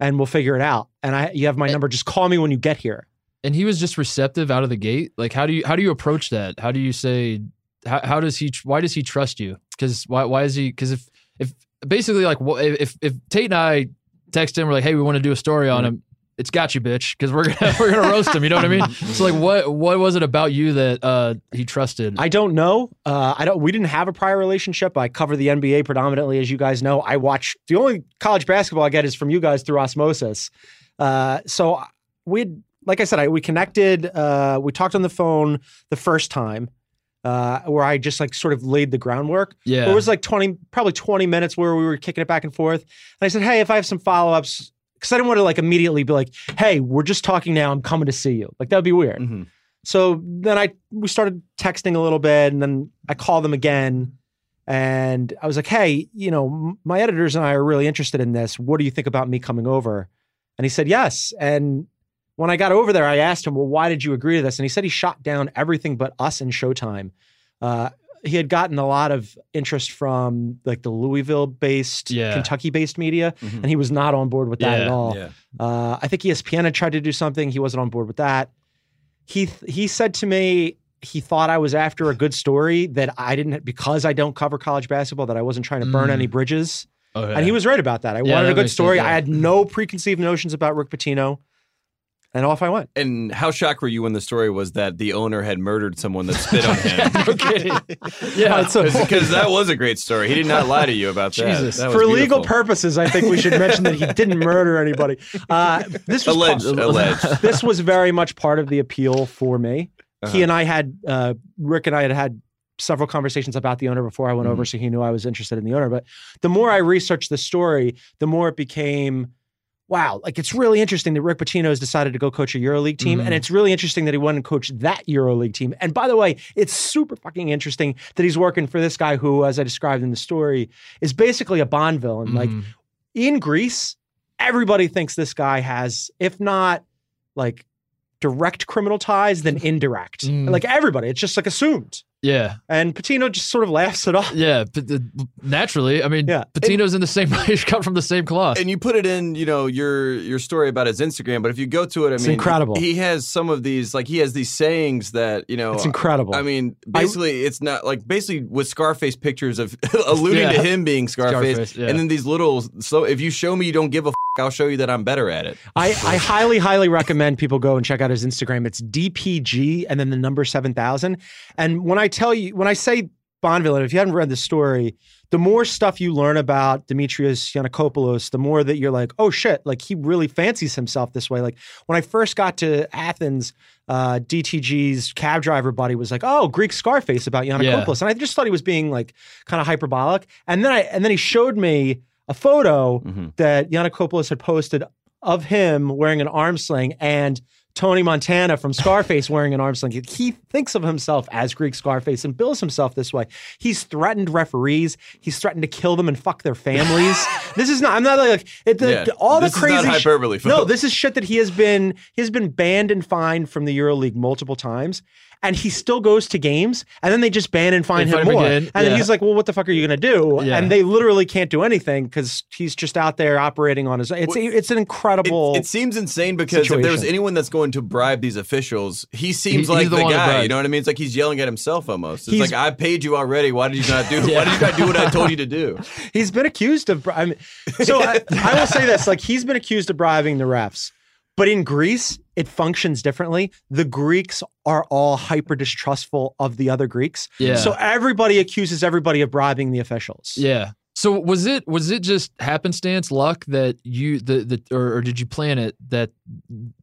and we'll figure it out." And I, you have my number. Just call me when you get here. And he was just receptive out of the gate. Like, how do you how do you approach that? How do you say? How, how does he? Why does he trust you? Because why why is he? Because if if basically like if if Tate and I text him, we're like, hey, we want to do a story on him. It's got you, bitch, because we're gonna we're gonna roast him. You know what I mean? So like, what what was it about you that uh he trusted? I don't know. Uh, I don't. We didn't have a prior relationship. I cover the NBA predominantly, as you guys know. I watch the only college basketball I get is from you guys through osmosis. Uh, so we, like I said, I, we connected. Uh, we talked on the phone the first time, uh, where I just like sort of laid the groundwork. yeah, It was like twenty, probably twenty minutes where we were kicking it back and forth. And I said, "Hey, if I have some follow ups." Because I didn't want to like immediately be like, "Hey, we're just talking now. I'm coming to see you." Like that would be weird. Mhm. So then I we started texting a little bit, and then I called them again, and I was like, "Hey, you know, m- my editors and I are really interested in this. What do you think about me coming over?" And he said yes. And when I got over there, I asked him, "Well, why did you agree to this?" And he said he shot down everything but us and Showtime. Uh, he had gotten a lot of interest from like the Louisville-based, Yeah. Kentucky-based media, Mhm. and he was not on board with that at all. Yeah. Uh, I think ESPN had tried to do something. He wasn't on board with that. He he said to me he thought I was after a good story that I didn't because I don't cover college basketball that I wasn't trying to burn Mm. any bridges. Okay. And he was right about that. I Yeah, wanted that a good makes sense, story. yeah. I had no preconceived notions about Rick Pitino. And off I went. And how shocked were you when the story was that the owner had murdered someone that spit on him? okay. Yeah. Because that was a great story. He did not lie to you about that. Jesus. That was for legal purposes, I think we should mention that he didn't murder anybody. Uh, this was Alleged. Alleged. this was very much part of the appeal for me. Uh-huh. He and I had uh, Rick and I had had several conversations about the owner before I went Mm-hmm. over, so he knew I was interested in the owner. But the more I researched the story, the more it became. Wow, like it's really interesting that Rick Pitino has decided to go coach a EuroLeague team, Mm-hmm. and it's really interesting that he went and coached that EuroLeague team. And by the way, it's super fucking interesting that he's working for this guy who, as I described in the story, is basically a Bond villain. Like Mhm. in Greece, everybody thinks this guy has, if not like direct criminal ties, then indirect. Mm. Like everybody, it's just like assumed. Yeah. And Pitino just sort of laughs it off. Yeah. But the, naturally, I mean, Yeah. Pitino's in the same, he's cut from the same cloth. And you put it in, you know, your your story about his Instagram, but if you go to it, I It's mean, incredible. He has some of these, like he has these sayings that you know. It's incredible. I mean, basically, it's not like basically with Scarface pictures of alluding Yeah. to him being Scarface, Scarface, yeah. and then these little. So if you show me you don't give a, f- I'll show you that I'm better at it. I, I highly, highly recommend people go and check out his Instagram. It's DPG and then the number 7000. And when I tell you, when I say Bond villain, if you haven't read the story, the more stuff you learn about Demetrius Giannakopoulos, the more that you're like, oh shit, like he really fancies himself this way. Like when I first got to Athens, uh, DTG's cab driver buddy was like, oh, Greek Scarface about Giannakopoulos. And I just thought he was being like kind of hyperbolic. And then I, and then he showed me a photo Mhm. that Giannakopoulos had posted of him wearing an arm sling and Tony Montana from Scarface wearing an arm sling. He thinks of himself as Greek Scarface and bills himself this way. He's threatened referees. He's threatened to kill them and fuck their families. this is not. I'm not like it, the, Yeah. all This the is crazy not sh- no, this is shit that he has been. He has been banned and fined from the EuroLeague multiple times. And he still goes to games, and then they just ban and fine They him him more. again, And then he's like, "Well, what the fuck are you going to do?" Yeah. And they literally can't do anything because he's just out there operating on his. It's it's an incredible. it seems insane because if there's anyone that's going to bribe these officials, he seems He- like the the, guy. You know what I mean? It's like he's yelling at himself almost. It's He's- like I paid you already. Why did you not do? Why did you not do what I told you to do? He's been accused of. bri- I mean, so I, I will say this: like he's been accused of bribing the refs, but in Greece it functions differently. The Greeks are all hyper distrustful of the other Greeks. Yeah. So everybody accuses everybody of bribing the officials. Yeah. So was it was it just happenstance luck that you the the or, or did you plan it that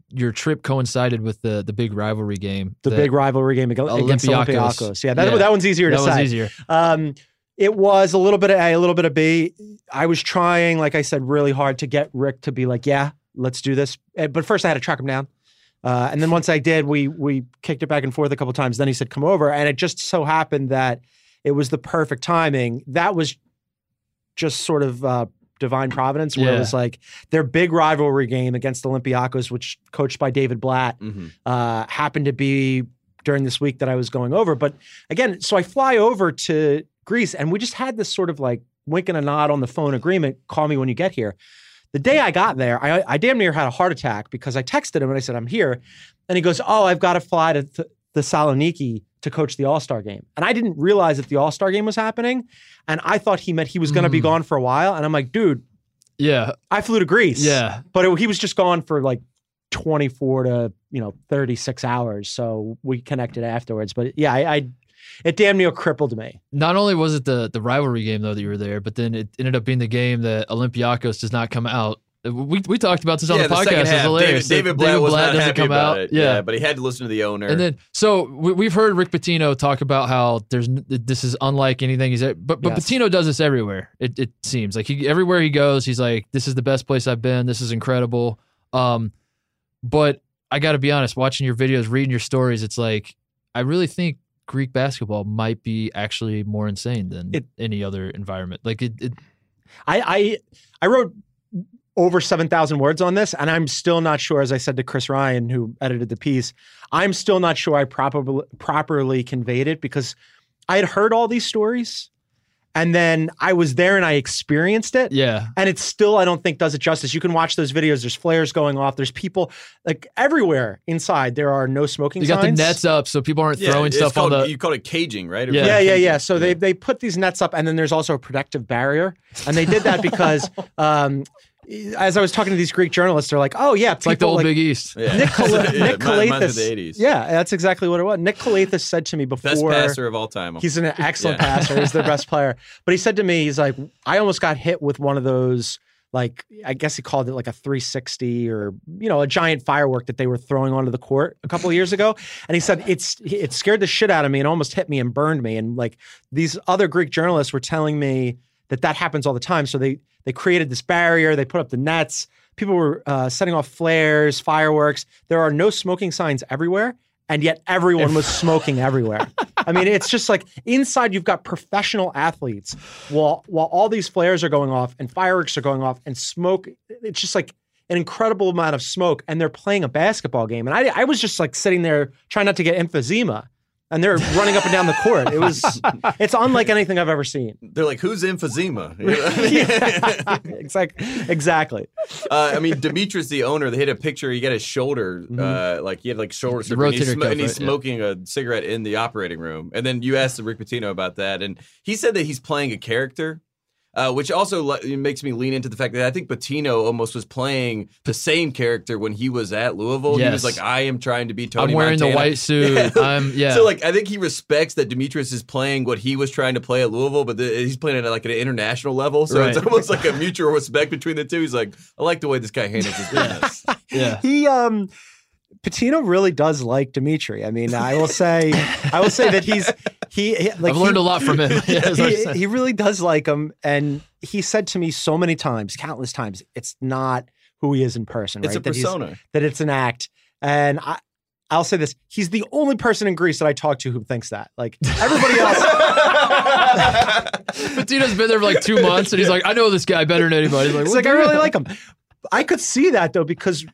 your trip coincided with the the big rivalry game? The that- big rivalry game ag- against Olympiacos. Olympiacos. Yeah, that, Yeah. that one's easier that to was say. easier. Um, it was a little bit of A, a little bit of B. I was trying, like I said, really hard to get Rick to be like, "Yeah, let's do this." Eh, But first, I had to track him down. Uh, and then once I did, we we kicked it back and forth a couple times. Then he said, "Come over," and it just so happened that it was the perfect timing. That was just sort of uh, divine providence, where Yeah. it was like their big rivalry game against Olympiacos, which coached by David Blatt, Mhm. uh, happened to be during this week that I was going over. But again, so I fly over to Greece and we just had this sort of like wink and a nod on the phone agreement call me when you get here. The day I got there, I, I damn near had a heart attack because I texted him and I said, I'm here. And he goes, Oh, I've got to fly to th- Thessaloniki to coach the All Star game. And I didn't realize that the All Star game was happening. And I thought he meant he was going to be Mm. gone for a while. And I'm like, Dude, Yeah. I flew to Greece. Yeah. But it, he was just gone for like 24 to, you know, 36 hours. So we connected afterwards. But yeah, I, I it damn near crippled me. Not only was it the the rivalry game though that you were there, but then it ended up being the game that Olympiacos does not come out. We we talked about this on yeah, the, the, podcast. second It's half, hilarious. David, that David Blatt was not doesn't happy come about out. it. Yeah. but he had to listen to the owner. And then, so we, we've heard Rick Pitino talk about how there's this is unlike anything he's at, but but Yes. Pitino does this everywhere. It it seems like he everywhere he goes, he's like, this is the best place I've been. This is incredible. Um, but I got to be honest, watching your videos, reading your stories, it's like I really think Greek basketball might be actually more insane than It- any other environment. Like it, it I I, I wrote over 7,000 words on this, and I'm still not sure, as I said to Chris Ryan, who edited the piece, I'm still not sure I properly properly conveyed it because I had heard all these stories and then I was there and I experienced it. yeah, And it still, I don't think, does it justice. You can watch those videos. There's flares going off. There's people like everywhere inside. There are no smoking you got signs. the nets up so people aren't yeah, throwing it's stuff called, on the. You call it caging, right? Or Yeah. Yeah, yeah, caging. yeah. So they they put these nets up, and then there's also a protective barrier, and they did that because um, as I was talking to these Greek journalists, they're like, "Oh yeah, It's like the old Big East. Yeah. Nick, Col- Yeah, Nick mine- mine's Calathes. of the 80s. Yeah, that's exactly what it was. Nick Calathes said to me before, Best passer of all time. He's an excellent Yeah. passer. He's their best player. But he said to me, he's like, I almost got hit with one of those, like, I guess he called it like a 360 or, you know, a giant firework that they were throwing onto the court a couple of years ago. And he said, it's, it scared the shit out of me and almost hit me and burned me. And like these other Greek journalists were telling me that that happens all the time. So they, they created this barrier, they put up the nets. People were uh, setting off flares, fireworks. There are no smoking signs everywhere and yet everyone was smoking everywhere. I mean, it's just like inside you've got professional athletes while while all these flares are going off and fireworks are going off and smoke. It's just like an incredible amount of smoke, and they're playing a basketball game. And I I was just like sitting there trying not to get emphysema. And they're running up and down the court. It was, it's unlike anything I've ever seen. They're like, who's emphysema? yeah, exactly. Exactly. Uh, I mean, Demetrius, the owner, they hit a picture. He got his shoulder, uh, like he had like shoulder surgery, and he's, rotator sm- cuff, and he's right? Yeah. smoking a cigarette in the operating room. And then you asked Rick Pitino about that, and he said that he's playing a character. Uh, which also le- makes me lean into the fact that I think Pitino almost was playing the same character when he was at Louisville. He was like, "I am trying to be Tony." I'm wearing the white suit. I'm yeah. So like, I think he respects that Demetrius is playing what he was trying to play at Louisville, but the, he's playing it at like an international level. So it's almost like a mutual respect between the two. He's like, I like the way this guy handles his business. yeah. He um Pitino really does like Dimitri. I mean, I will say I will say that he's he, he- like I've learned he- a lot from him. Yeah, that's what I'm he, he really does like him and he said to me so many times, countless times, it's not who he is in person, It's right? a that persona. that it's an act. And I I'll say this: he's the only person in Greece that I talk to who thinks that. Like everybody else, Pitino's been there for like two months, and he's like, I know this guy better than anybody. He's like, it's "What like I really like him. I could see that though because,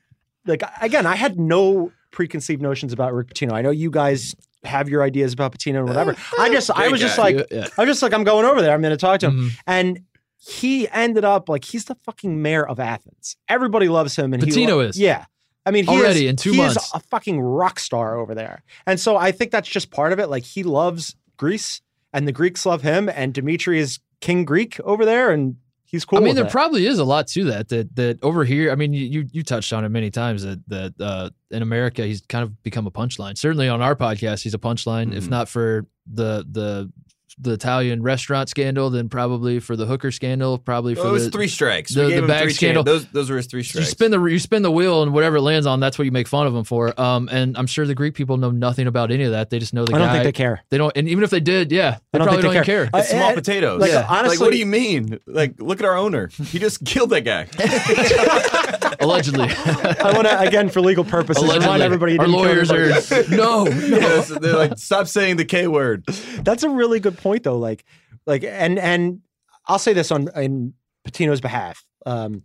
like, again, I had no preconceived notions about Rick Pitino. I know you guys have your ideas about Pitino and whatever. I just, I Great was just like, Yeah. I was just like, I'm going over there. I'm going to talk to him. Mhm. And he ended up like he's the fucking mayor of Athens. Everybody loves him, and he Pitino lo- is. Yeah, I mean, he Already is, in two he months. is a fucking rock star over there. And so I think that's just part of it. Like he loves Greece, and the Greeks love him, and Dimitri is King Greek over there, and he's cool. I mean, there it. probably is a lot to that. That that over here, I mean, you you, touched on it many times. That that uh, in America, he's kind of become a punchline. Certainly on our podcast, he's a punchline. If Mhm. not for the the the Italian restaurant scandal, then probably for the hooker scandal, probably for Well, it was the three strikes. the- the bag three scandal. Those, those were his three strikes. you spin the you spin the wheel and whatever it lands on, that's what you make fun of him for. Um, and I'm sure the Greek people know nothing about any of that. They just know the I guy. don't think they care. They don't, and even if they did, yeah, they I don't probably think don't they even care. care. It's small Uh, potatoes. like, like, honestly- what do you mean? Like, look at our owner. He just killed that guy. Allegedly, I want to again for legal purposes remind everybody. he our didn't kill lawyers anybody. are no, Yeah, so they're like, stop saying the K word. That's a really good point, though. Like, like, and and I'll say this on in Pitino's behalf. Um,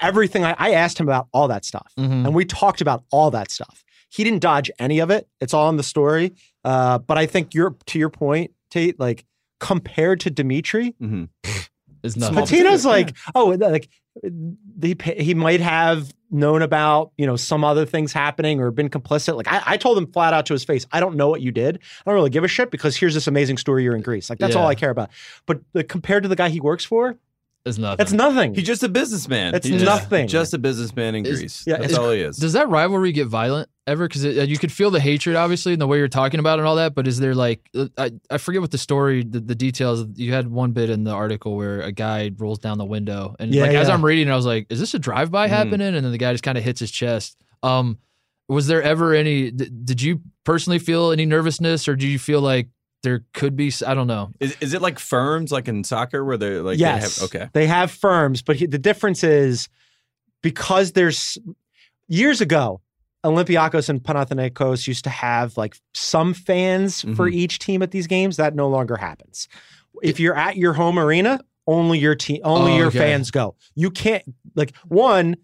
everything I, I asked him about all that stuff, Mhm. and we talked about all that stuff. He didn't dodge any of it. It's all in the story. Uh, but I think you're to your point, Tate. Like compared to Dimitri, Mm-hmm. It's nothing. Pitino's like, oh, like he he might have known about you know some other things happening or been complicit. Like I, I told him flat out to his face, I don't know what you did. I don't really give a shit because here's this amazing story you're in Greece. Like that's all I care about. But like, compared to the guy he works for, It's nothing. that's nothing. He's just a businessman. It's He's nothing. Just a businessman in Is- Greece. yeah, That's is- all he is. Does that rivalry get violent ever? Because you could feel the hatred, obviously, in the way you're talking about it and all that. But is there like, I, I forget what the story, the, the details. You had one bit in the article where a guy rolls down the window, and Yeah, like as. I'm reading, I was like, is this a drive by Mhm. happening? And then the guy just kind of hits his chest. Um, was there ever any? d- Did you personally feel any nervousness, or do you feel like there could be? I don't know. Is, is it like firms like in soccer where they're like, yes, they have, okay. they have firms, but he, the difference is because there's years ago. Olympiacos and Panathinaikos used to have like some fans for Mhm. each team at these games. That no longer happens. If you're at your home arena, only your team, only Oh, your okay. fans go. You can't like one.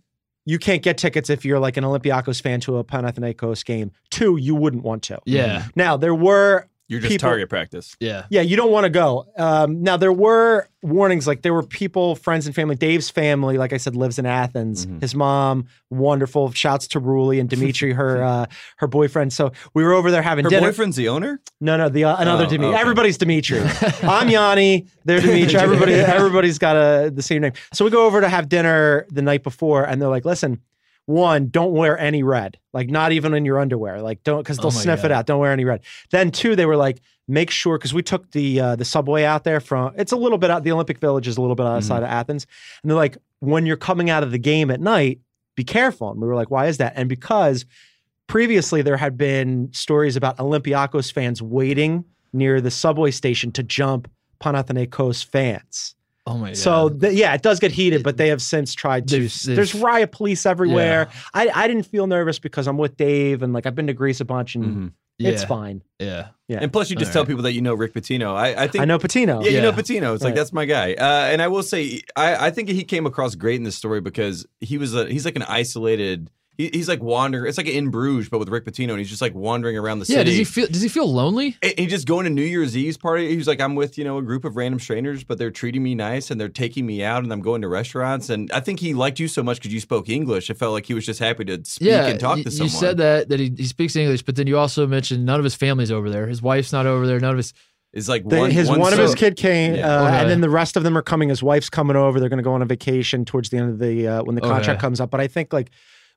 You can't get tickets if you're like an Olympiacos fan to a Panathinaikos game. Two, you wouldn't want to. Yeah, Now there were You're just people- target practice. Yeah. Yeah, you don't want to go. Um, now there were warnings, like there were people, friends and family. Dave's family, like I said, lives in Athens. Mm-hmm. His mom, wonderful. Shouts to Ruli and Dimitri, her uh, her boyfriend. So we were over there having Her dinner. boyfriend's the owner. No, no, the uh, another Oh, Dimitri. okay. Everybody's Dimitri. I'm Yanni. They're Dimitri. Everybody, everybody's got a the same name. So we go over to have dinner the night before, and they're like, "Listen, one, don't wear any red, like not even in your underwear, like don't because they'll Oh sniff it out. Don't wear any red." Then two, they were like, "Make sure," because we took the uh, the subway out there from. It's a little bit out. The Olympic Village is a little bit outside of Athens, and they're like, "When you're coming out of the game at night, be careful." And we were like, "Why is that?" And because previously there had been stories about Olympiacos fans waiting near the subway station to jump Panathinaikos fans. Oh my god. So th- yeah, it does get heated, but they have since tried to. They've- they've- there's riot police everywhere. I, I didn't feel nervous because I'm with Dave and like I've been to Greece a bunch and Mhm. yeah. it's fine. Yeah. Yeah. And plus, you just All tell right. people that you know Rick Pitino. I, I think I know Pitino. Yeah, you know Pitino. It's like that's my guy. Uh, and I will say, I, I think he came across great in this story because he was a, he's like an isolated. He, he's like wandering. It's like in Bruges, but with Rick Pitino, and he's just like wandering around the city. Yeah. Does he feel? Does he feel lonely? And he just going to New Year's Eve's party. He's like, I'm with you know a group of random strangers, but they're treating me nice and they're taking me out, and I'm going to restaurants. And I think he liked you so much because you spoke English. It felt like he was just happy to speak yeah. and talk y- to you said that that he, he speaks English, but then you also mentioned none of his family's over there. His wife's not over there. None of his. is like The- one, his one, of his kid came, Yeah. uh, Okay. and then the rest of them are coming. His wife's coming over. They're going to go on a vacation towards the end of the uh, when the contract Okay. comes up. But I think like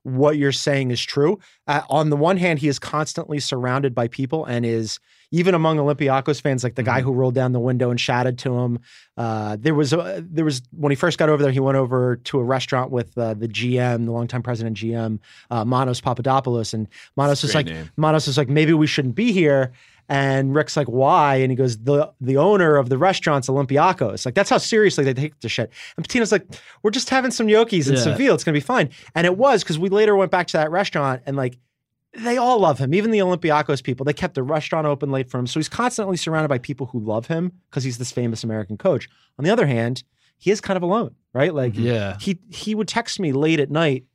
what you're saying is true. Uh, on the one hand, he is constantly surrounded by people, and is even among Olympiacos fans, like the guy Mm-hmm. who rolled down the window and shouted to him. Uh, there was a, there was when he first got over there, he went over to a restaurant with uh, the GM, the longtime president GM, uh, Manos Papadopoulos, and Manos was like name. Manos is like maybe we shouldn't be here. And Rick's like, why? And he goes, the the owner of the restaurant's Olympiacos. Like that's how seriously they take the shit. And Pitino's like, we're just having some gnocchis and Yeah. some veal. It's gonna be fine. And it was because we later went back to that restaurant and like they all love him. Even the Olympiacos people, they kept the restaurant open late for him. So he's constantly surrounded by people who love him because he's this famous American coach. On the other hand, he is kind of alone, right? Like mm-hmm. Yeah. he he would text me late at night.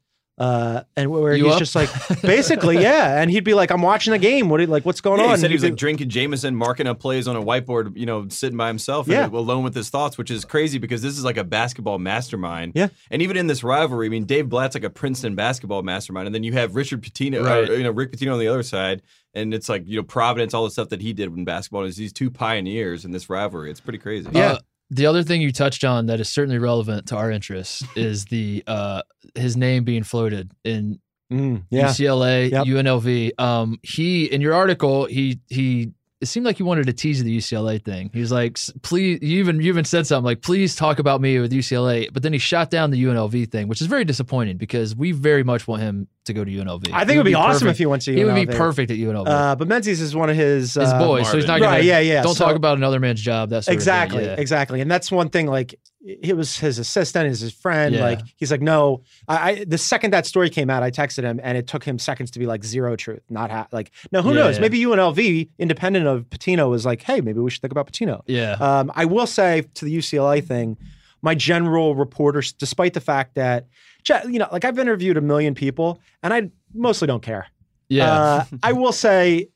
Uh, and where You he's up? just like, basically, yeah. And he'd be like, I'm watching the game. What, like, what's going Yeah, on? he said he was like drinking Jameson, marking up plays on a whiteboard, you know, sitting by himself Yeah. and alone with his thoughts, which is crazy because this is like a basketball mastermind. Yeah. And even in this rivalry, I mean, Dave Blatt's like a Princeton basketball mastermind, and then you have Richard Pitino, Right. or, you know, Rick Pitino on the other side, and it's like you know Providence, all the stuff that he did in basketball. Is these two pioneers in this rivalry? It's pretty crazy. Yeah. Uh, the other thing you touched on that is certainly relevant to our interests is the uh his name being floated in Mm, yeah. UCLA, Yep. UNLV. Um, he in your article, he he it seemed like he wanted to tease the UCLA thing. He was like, please, you even you even said something like, please talk about me with UCLA. But then he shot down the UNLV thing, which is very disappointing because we very much want him to go to UNLV. I think it would be, awesome if he went to UNLV. he would be perfect at UNLV. Uh, but Menzies is one of his his uh, boy, so he's not gonna. Right, yeah, yeah. Don't So- talk about another man's job. That's Exactly, Yeah. exactly. And that's one thing. Like he was his assistant, is his friend. Yeah. Like he's like, no. I, I the second that story came out, I texted him, and it took him seconds to be like zero truth, not ha- like. Now who Yeah, knows? yeah. Maybe UNLV, independent of Pitino, was like, hey, maybe we should think about Pitino. Yeah. Um, I will say to the UCLA thing, my general reporters, despite the fact that, ge- you know, like I've interviewed a million people, and I mostly don't care. yeah. Uh, I will say,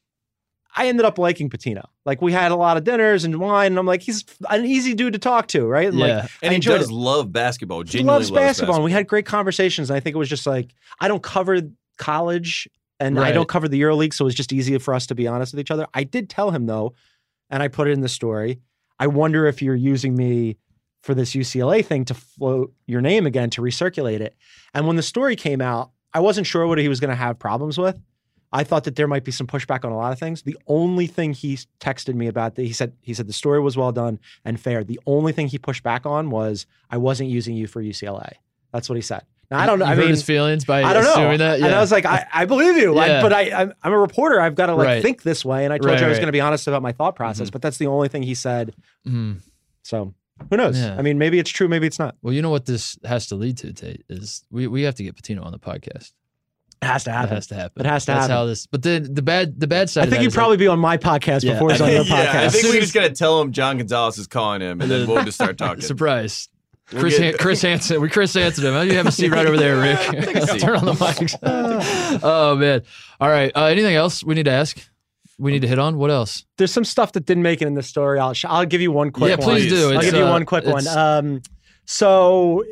I ended up liking Pitino. Like we had a lot of dinners and wine, and I'm like, he's an easy dude to talk to, right? And, Yeah. Like, And I he does it. love basketball. He Genuinely loves basketball, and we had great conversations. And I think it was just like I don't cover college, and I don't cover the EuroLeague, so it was just easier for us to be honest with each other. I did tell him though, and I put it in the story. I wonder if you're using me for this UCLA thing to float your name again to recirculate it. And when the story came out, I wasn't sure what he was going to have problems with. I thought that there might be some pushback on a lot of things. The only thing he texted me about, that he said he said the story was well done and fair. The only thing he pushed back on was I wasn't using you for UCLA. That's what he said. Now I don't know. You I mean, his feelings by I don't know. assuming that. Yeah. And I was like, I, I believe you, I- Yeah. but I, I'm, I'm a reporter. I've got to like Right. think this way. And I told Right, you I was right. going to be honest about my thought process. But that's the only thing he said. Mhm. So who knows? Yeah. I mean, maybe it's true, maybe it's not. Well, you know what this has to lead to, Tate, is we, we have to get Pitino on the podcast. It has to That happen. has to happen. It has to happen. That's happen. how this. But then the bad the bad side. I of think that he'd is, probably be on my podcast Yeah. before he's on your yeah, I think we're just gonna tell him John Gonzalez is calling him, and then we'll just start talking. surprise. We'll Chris get- Han- Chris Hansen. We Chris Hansen him. You have a seat right over there, Rick. Turn on the mics. oh man. All right. Uh, anything else we need to ask? We need to hit on? What else? There's some stuff that didn't make it in the story. I'll sh- I'll give you one quick yeah, one. please do. I'll It's, give you uh, one quick one. Um, so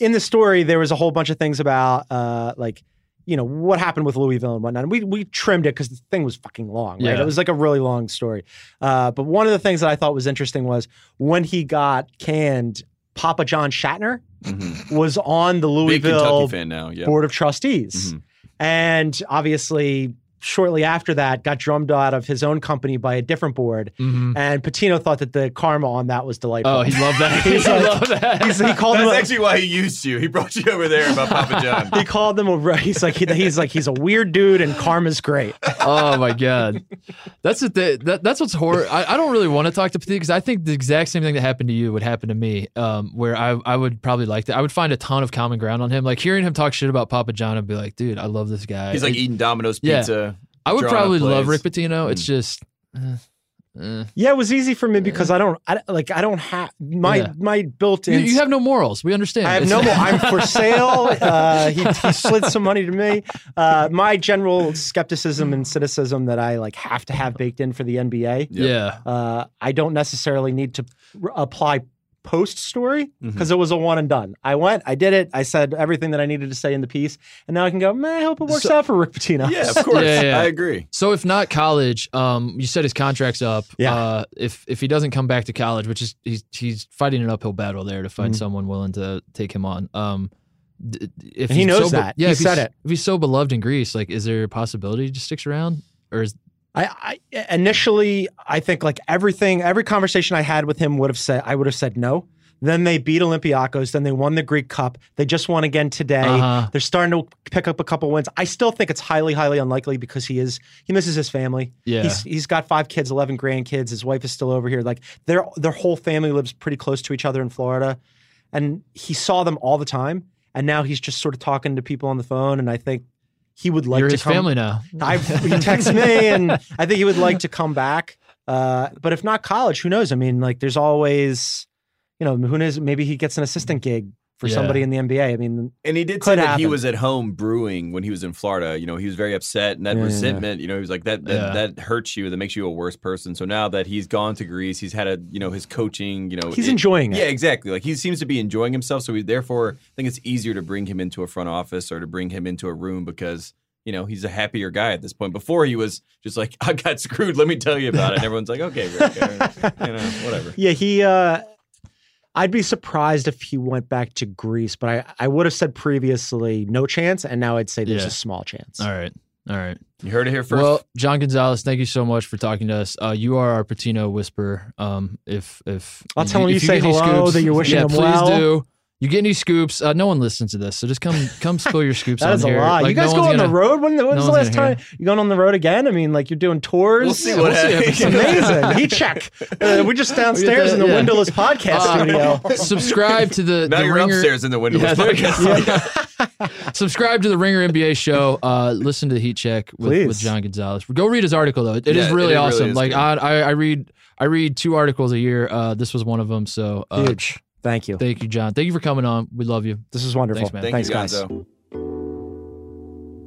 in the story, there was a whole bunch of things about uh, like you know what happened with Louisville and whatnot. And we we trimmed it because the thing was fucking long. Right? Yeah. It was like a really long story. Uh, but one of the things that I thought was interesting was when he got canned. Papa John Schnatter Mhm. was on the Louisville Kentucky fan now. Yeah. board of trustees. Mhm. And obviously, shortly after that, got drummed out of his own company by a different board. Mhm. And Pitino thought that the karma on that was delightful. Oh, he loved that. He's he like- loved that. He's- he called him. That's A, actually why he used you. He brought you over there about Papa John. he called them a. He's like he, he's like he's a weird dude, and karma's great. oh my god, that's the thing. That, that's what's horror. I, I don't really want to talk to Pitino because I think the exact same thing that happened to you would happen to me. Um, where I I would probably like that. I would find a ton of common ground on him. Like hearing him talk shit about Papa John, I'd be like, dude, I love this guy. He's like It- eating Domino's Yeah. Pizza. I would drawing up probably love. Rick Pitino. It's Mm. just. uh, uh. Yeah, it was easy for me because I don't. I like. I don't have my Yeah. my built-in. You, you have no morals. We understand. I have It's- no more. I'm for sale. Uh, he, he slid some money to me. Uh, my general skepticism and cynicism that I like have to have baked in for the NBA. Yeah. Uh, I don't necessarily need to r- apply post story Mm-hmm. because it was a one and done. I went, I did it, I said everything that I needed to say in the piece, and now I can go. Man, I hope it works So- out for Rick Pitino. Yeah, of course. Yeah, yeah. I agree. So if not college, um, you said his contract's up. Yeah. Uh, if if he doesn't come back to college, which is he's he's fighting an uphill battle there to find Mhm. someone willing to take him on. Um, d- if And he knows so be- that. yeah, He said it. If he's so beloved in Greece, like, is there a possibility he just sticks around, or is I, I initially, I think like everything, every conversation I had with him would have said, I would have said no. Then they beat Olympiacos. Then they won the Greek Cup. They just won again today. Uh-huh. They're starting to pick up a couple wins. I still think it's highly, highly unlikely because he is he misses his family. Yeah. he's he's got five kids, eleven grandkids. His wife is still over here. Like their their whole family lives pretty close to each other in Florida, and he saw them all the time. And now he's just sort of talking to people on the phone. And I think he would like you're to his come, family now? I he texts me, and I think he would like to come back. Uh, but if not college, who knows? I mean, like, there's always, you know, who knows? Maybe he gets an assistant gig for Yeah. somebody in the NBA. I mean, And he did Could say that he was at home brewing when he was in Florida. You know, he was very upset, and that Yeah, yeah, yeah. resentment. You know, he was like that. That, Yeah. that hurts you. That makes you a worse person. So now that he's gone to Greece, he's had a you know his coaching. You know, he's it- enjoying it. Yeah, exactly. Like he seems to be enjoying himself. So we therefore I think it's easier to bring him into a front office or to bring him into a room because you know he's a happier guy at this point. Before he was just like, I got screwed. Let me tell you about it. And everyone's like, okay, Rick, you know, whatever. Yeah, he. Uh, I'd be surprised if he went back to Greece, but I, I would have said previously no chance, and now I'd say there's Yeah. a small chance. All right, all right. You heard it here first. Well, John Gonzalez, thank you so much for talking to us. Uh, you are our Pitino whisperer. Um, if if I'll tell him if you say get any hello, that you're wishing yeah, him please well. do. You get any scoops? Uh, no one listens to this, so just come come spill your scoops. That on is a here. lot. Like, you guys no go on the gonna- road. When, when's no the last gonna time you going on the road again? I mean, like you're doing tours. We'll see Yeah, what we'll happens. It's amazing. He check. Uh, we're just downstairs in the yeah. windowless podcast Uh, studio. subscribe to the, now the you're ringer. upstairs in the window. Yeah, there you podcast. go. subscribe to the Ringer NBA show. Uh, listen to the Heat Check with, Please. with John Gonzalez. Go read his article though. It, it is Yeah, really it really awesome. is like good. I, I I read I read two articles a year. Uh, this was one of them. So uh, Huge. Thank you. Thank you, John. Thank you for coming on. We love you. This is wonderful. Thanks, man. Thank Thanks you, guys. Gonzo.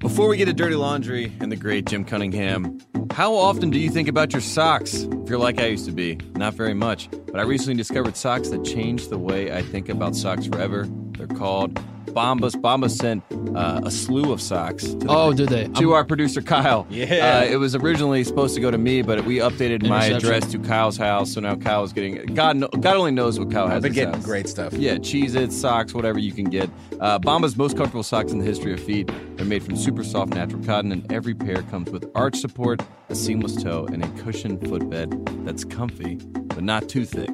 Before we get to dirty laundry and the great Jim Cunningham, how often do you think about your socks? If you're like I used to be, not very much. But I recently discovered socks that changed the way I think about socks forever. They're called Bombas. Bombas sent uh, a slew of socks to, the- Oh, did they? to our producer Kyle. Yeah. Uh, it was originally supposed to go to me, but we updated my address to Kyle's house, so now Kyle is getting God. God only knows what Kyle has. I've been getting house. great stuff. Yeah, Cheez Its, socks, whatever you can get. Uh, Bombas most comfortable socks in the history of feet. They're made from super soft natural cotton, and every pair comes with arch support, a seamless toe, and a cushioned footbed that's comfy, but not too thick.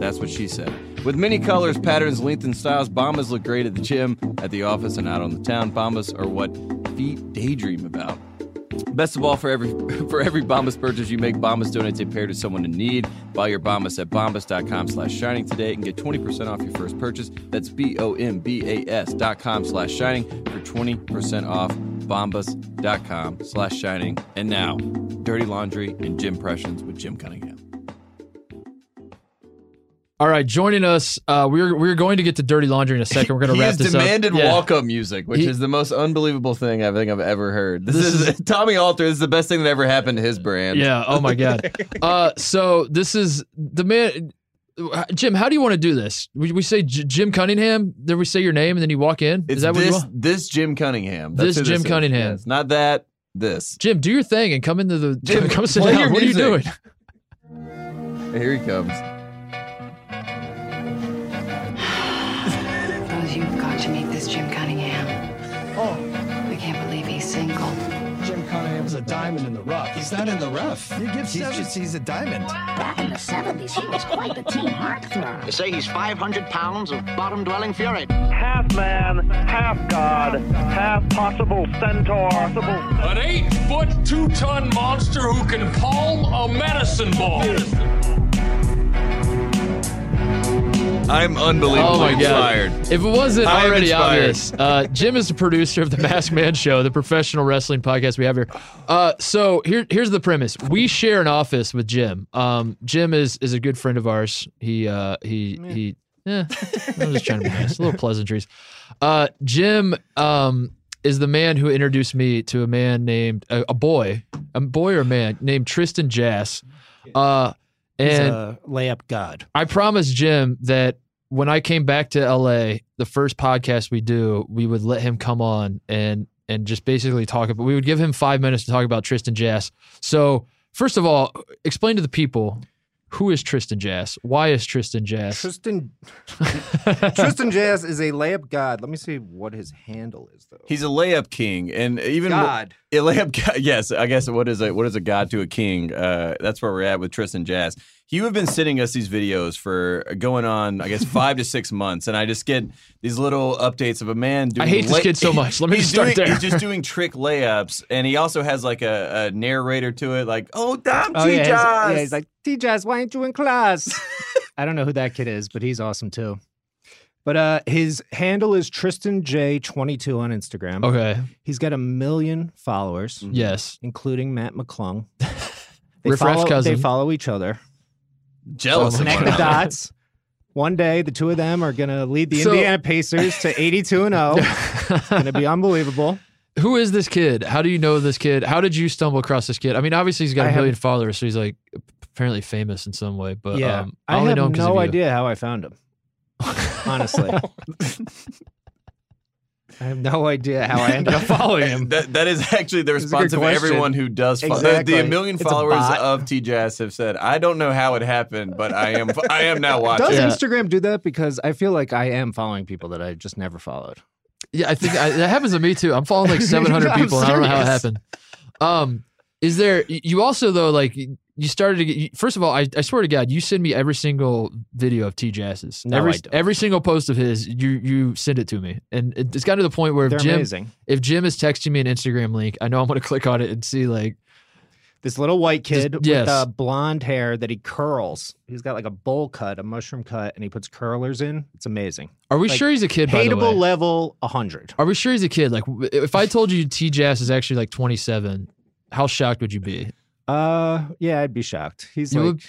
That's what she said. With many colors, patterns, length, and styles, Bombas look great at the gym, at the office, and out on the town. Bombas are what feet daydream about. Best of all, for every for every Bombas purchase you make, Bombas donates a pair to someone in need. Buy your Bombas at bombas.com slash shining today and get 20% off your first purchase. That's B-O-M-B-A-S dot com slash shining for 20% off bombas.com slash shining. And now, Dirty Laundry and Jim Impressions with Jim Cunningham. All right, joining us, uh, we're we're going to get to dirty laundry in a second. We're going to wrap this demanded up. Yeah. walk-up music, which He- is the most unbelievable thing I think I've ever heard. This, This is, Tommy Alter. This is the best thing that ever happened to his brand. Yeah. Oh my god. Uh, so this is the man. Jim, how do you want to do this? We, we say J- Jim Cunningham, then we say your name, and then you walk in. It's is that what you this want? this Jim Cunningham. This Jim is. Cunningham. Yes, not that. This. Jim, do your thing and come into the. Jim, come sit down. What are you doing? Here he comes. Diamond in the rough. He's not in the rough. You give he's just he's a diamond. Back in the 70s, he was quite the team heartthrob. They say he's 500 pounds of bottom-dwelling fury. Half man, half god, half possible centaur. Possible. An eight foot, two ton monster who can palm a medicine ball. I'm unbelievably Oh my god! inspired. If it wasn't I already obvious, uh, Jim is the producer of the Mask Man Show, the professional wrestling podcast we have here. Uh, so here, here's the premise: we share an office with Jim. Um, Jim is is a good friend of ours. He uh, he he. Yeah, I'm just trying to be nice. A little pleasantries. Uh, Jim um, is the man who introduced me to a man named a, a boy, a boy or man named Tristan Jass. Uh, He's and a layup god. I promised Jim that when I came back to LA, the first podcast we do, we would let him come on and and just basically talk about. We would give him five minutes to talk about Tristan Jass. So first of all, explain to the people who is Tristan Jass. Why is Tristan Jass? Tristan Tristan Jass is a layup god. Let me see what his handle is though. He's a layup king, and even God. a layup. God, yes, I guess what is a what is a god to a king? Uh, that's where we're at with Tristan Jass. You have been sending us these videos for going on, I guess, five to six months, and I just get these little updates of a man doing. I hate this kid so much. Let me he's just start doing, there. He's just doing trick layups, and he also has like a, a narrator to it, like, "Oh, damn, Oh, yeah, he's, T-Jazz." yeah, he's like, T-Jazz, why ain't you in class? I don't know who that kid is, but he's awesome too. But uh, his handle is Tristan J22 on Instagram. Okay. He's got a million followers, Yes. including Matt McClung. They Riff Raff's follow, cousin. They follow each other. Jealous. of Connect one the dots. One day, the two of them are going to lead the So- Indiana Pacers to 82 and 0. It's going to be unbelievable. Who is this kid? How do you know this kid? How did you stumble across this kid? I mean, obviously he's got a I have- million followers, so he's like apparently famous in some way. But yeah, um, I I, only have know him 'cause no of you. idea how I found him. Honestly, I have no idea how I ended up following him. That, that is actually the It's a good response of question. everyone who does follow. The, Exactly. the million It's followers bot. of T Jazz have said, "I don't know how it happened, but I am I am now watching." Does Yeah. Instagram do that? Because I feel like I am following people that I just never followed. Yeah, I think I, that happens to me too. I'm following like 700 I'm people, and I don't know how it happened. Um, is there? You also though, like you started to get. First of all, I, I swear to God, you send me every single video of T Jazz's. No, every I don't. every single post of his, you you send it to me, and it, it's gotten to the point where if They're Jim amazing. if Jim is texting me an Instagram link, I know I'm going to click on it and see like This little white kid yes. with uh, blonde hair that he curls. He's got like a bowl cut, a mushroom cut, and he puts curlers in. It's amazing. Are we Like, sure he's a kid? By the Hateable level 100. Are we sure he's a kid? Like, if I told you T Jazz is actually like 27, how shocked would you be? Uh, yeah, I'd be shocked. He's You like, would-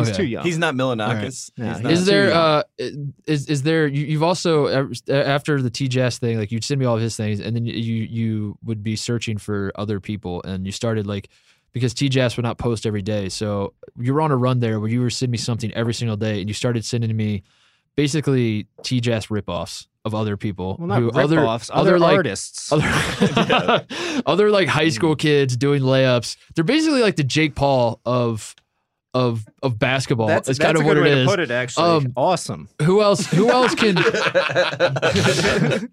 he's okay. too young. He's not Milonakis. No, He's he's not. Is too there uh is is there you, you've also uh, after the TJS thing like you'd send me all of his things and then you you would be searching for other people and you started like because TJS would not post every day so you were on a run there where you were sending me something every single day and you started sending me basically T Jazz ripoffs of other people well, not who rip-offs, other, like artists. other other like high school kids doing layups. They're basically like the Jake Paul of of of basketball. that's It's that's kind of what good it way is. to put it, actually. Um, awesome. Who else? Who else can? the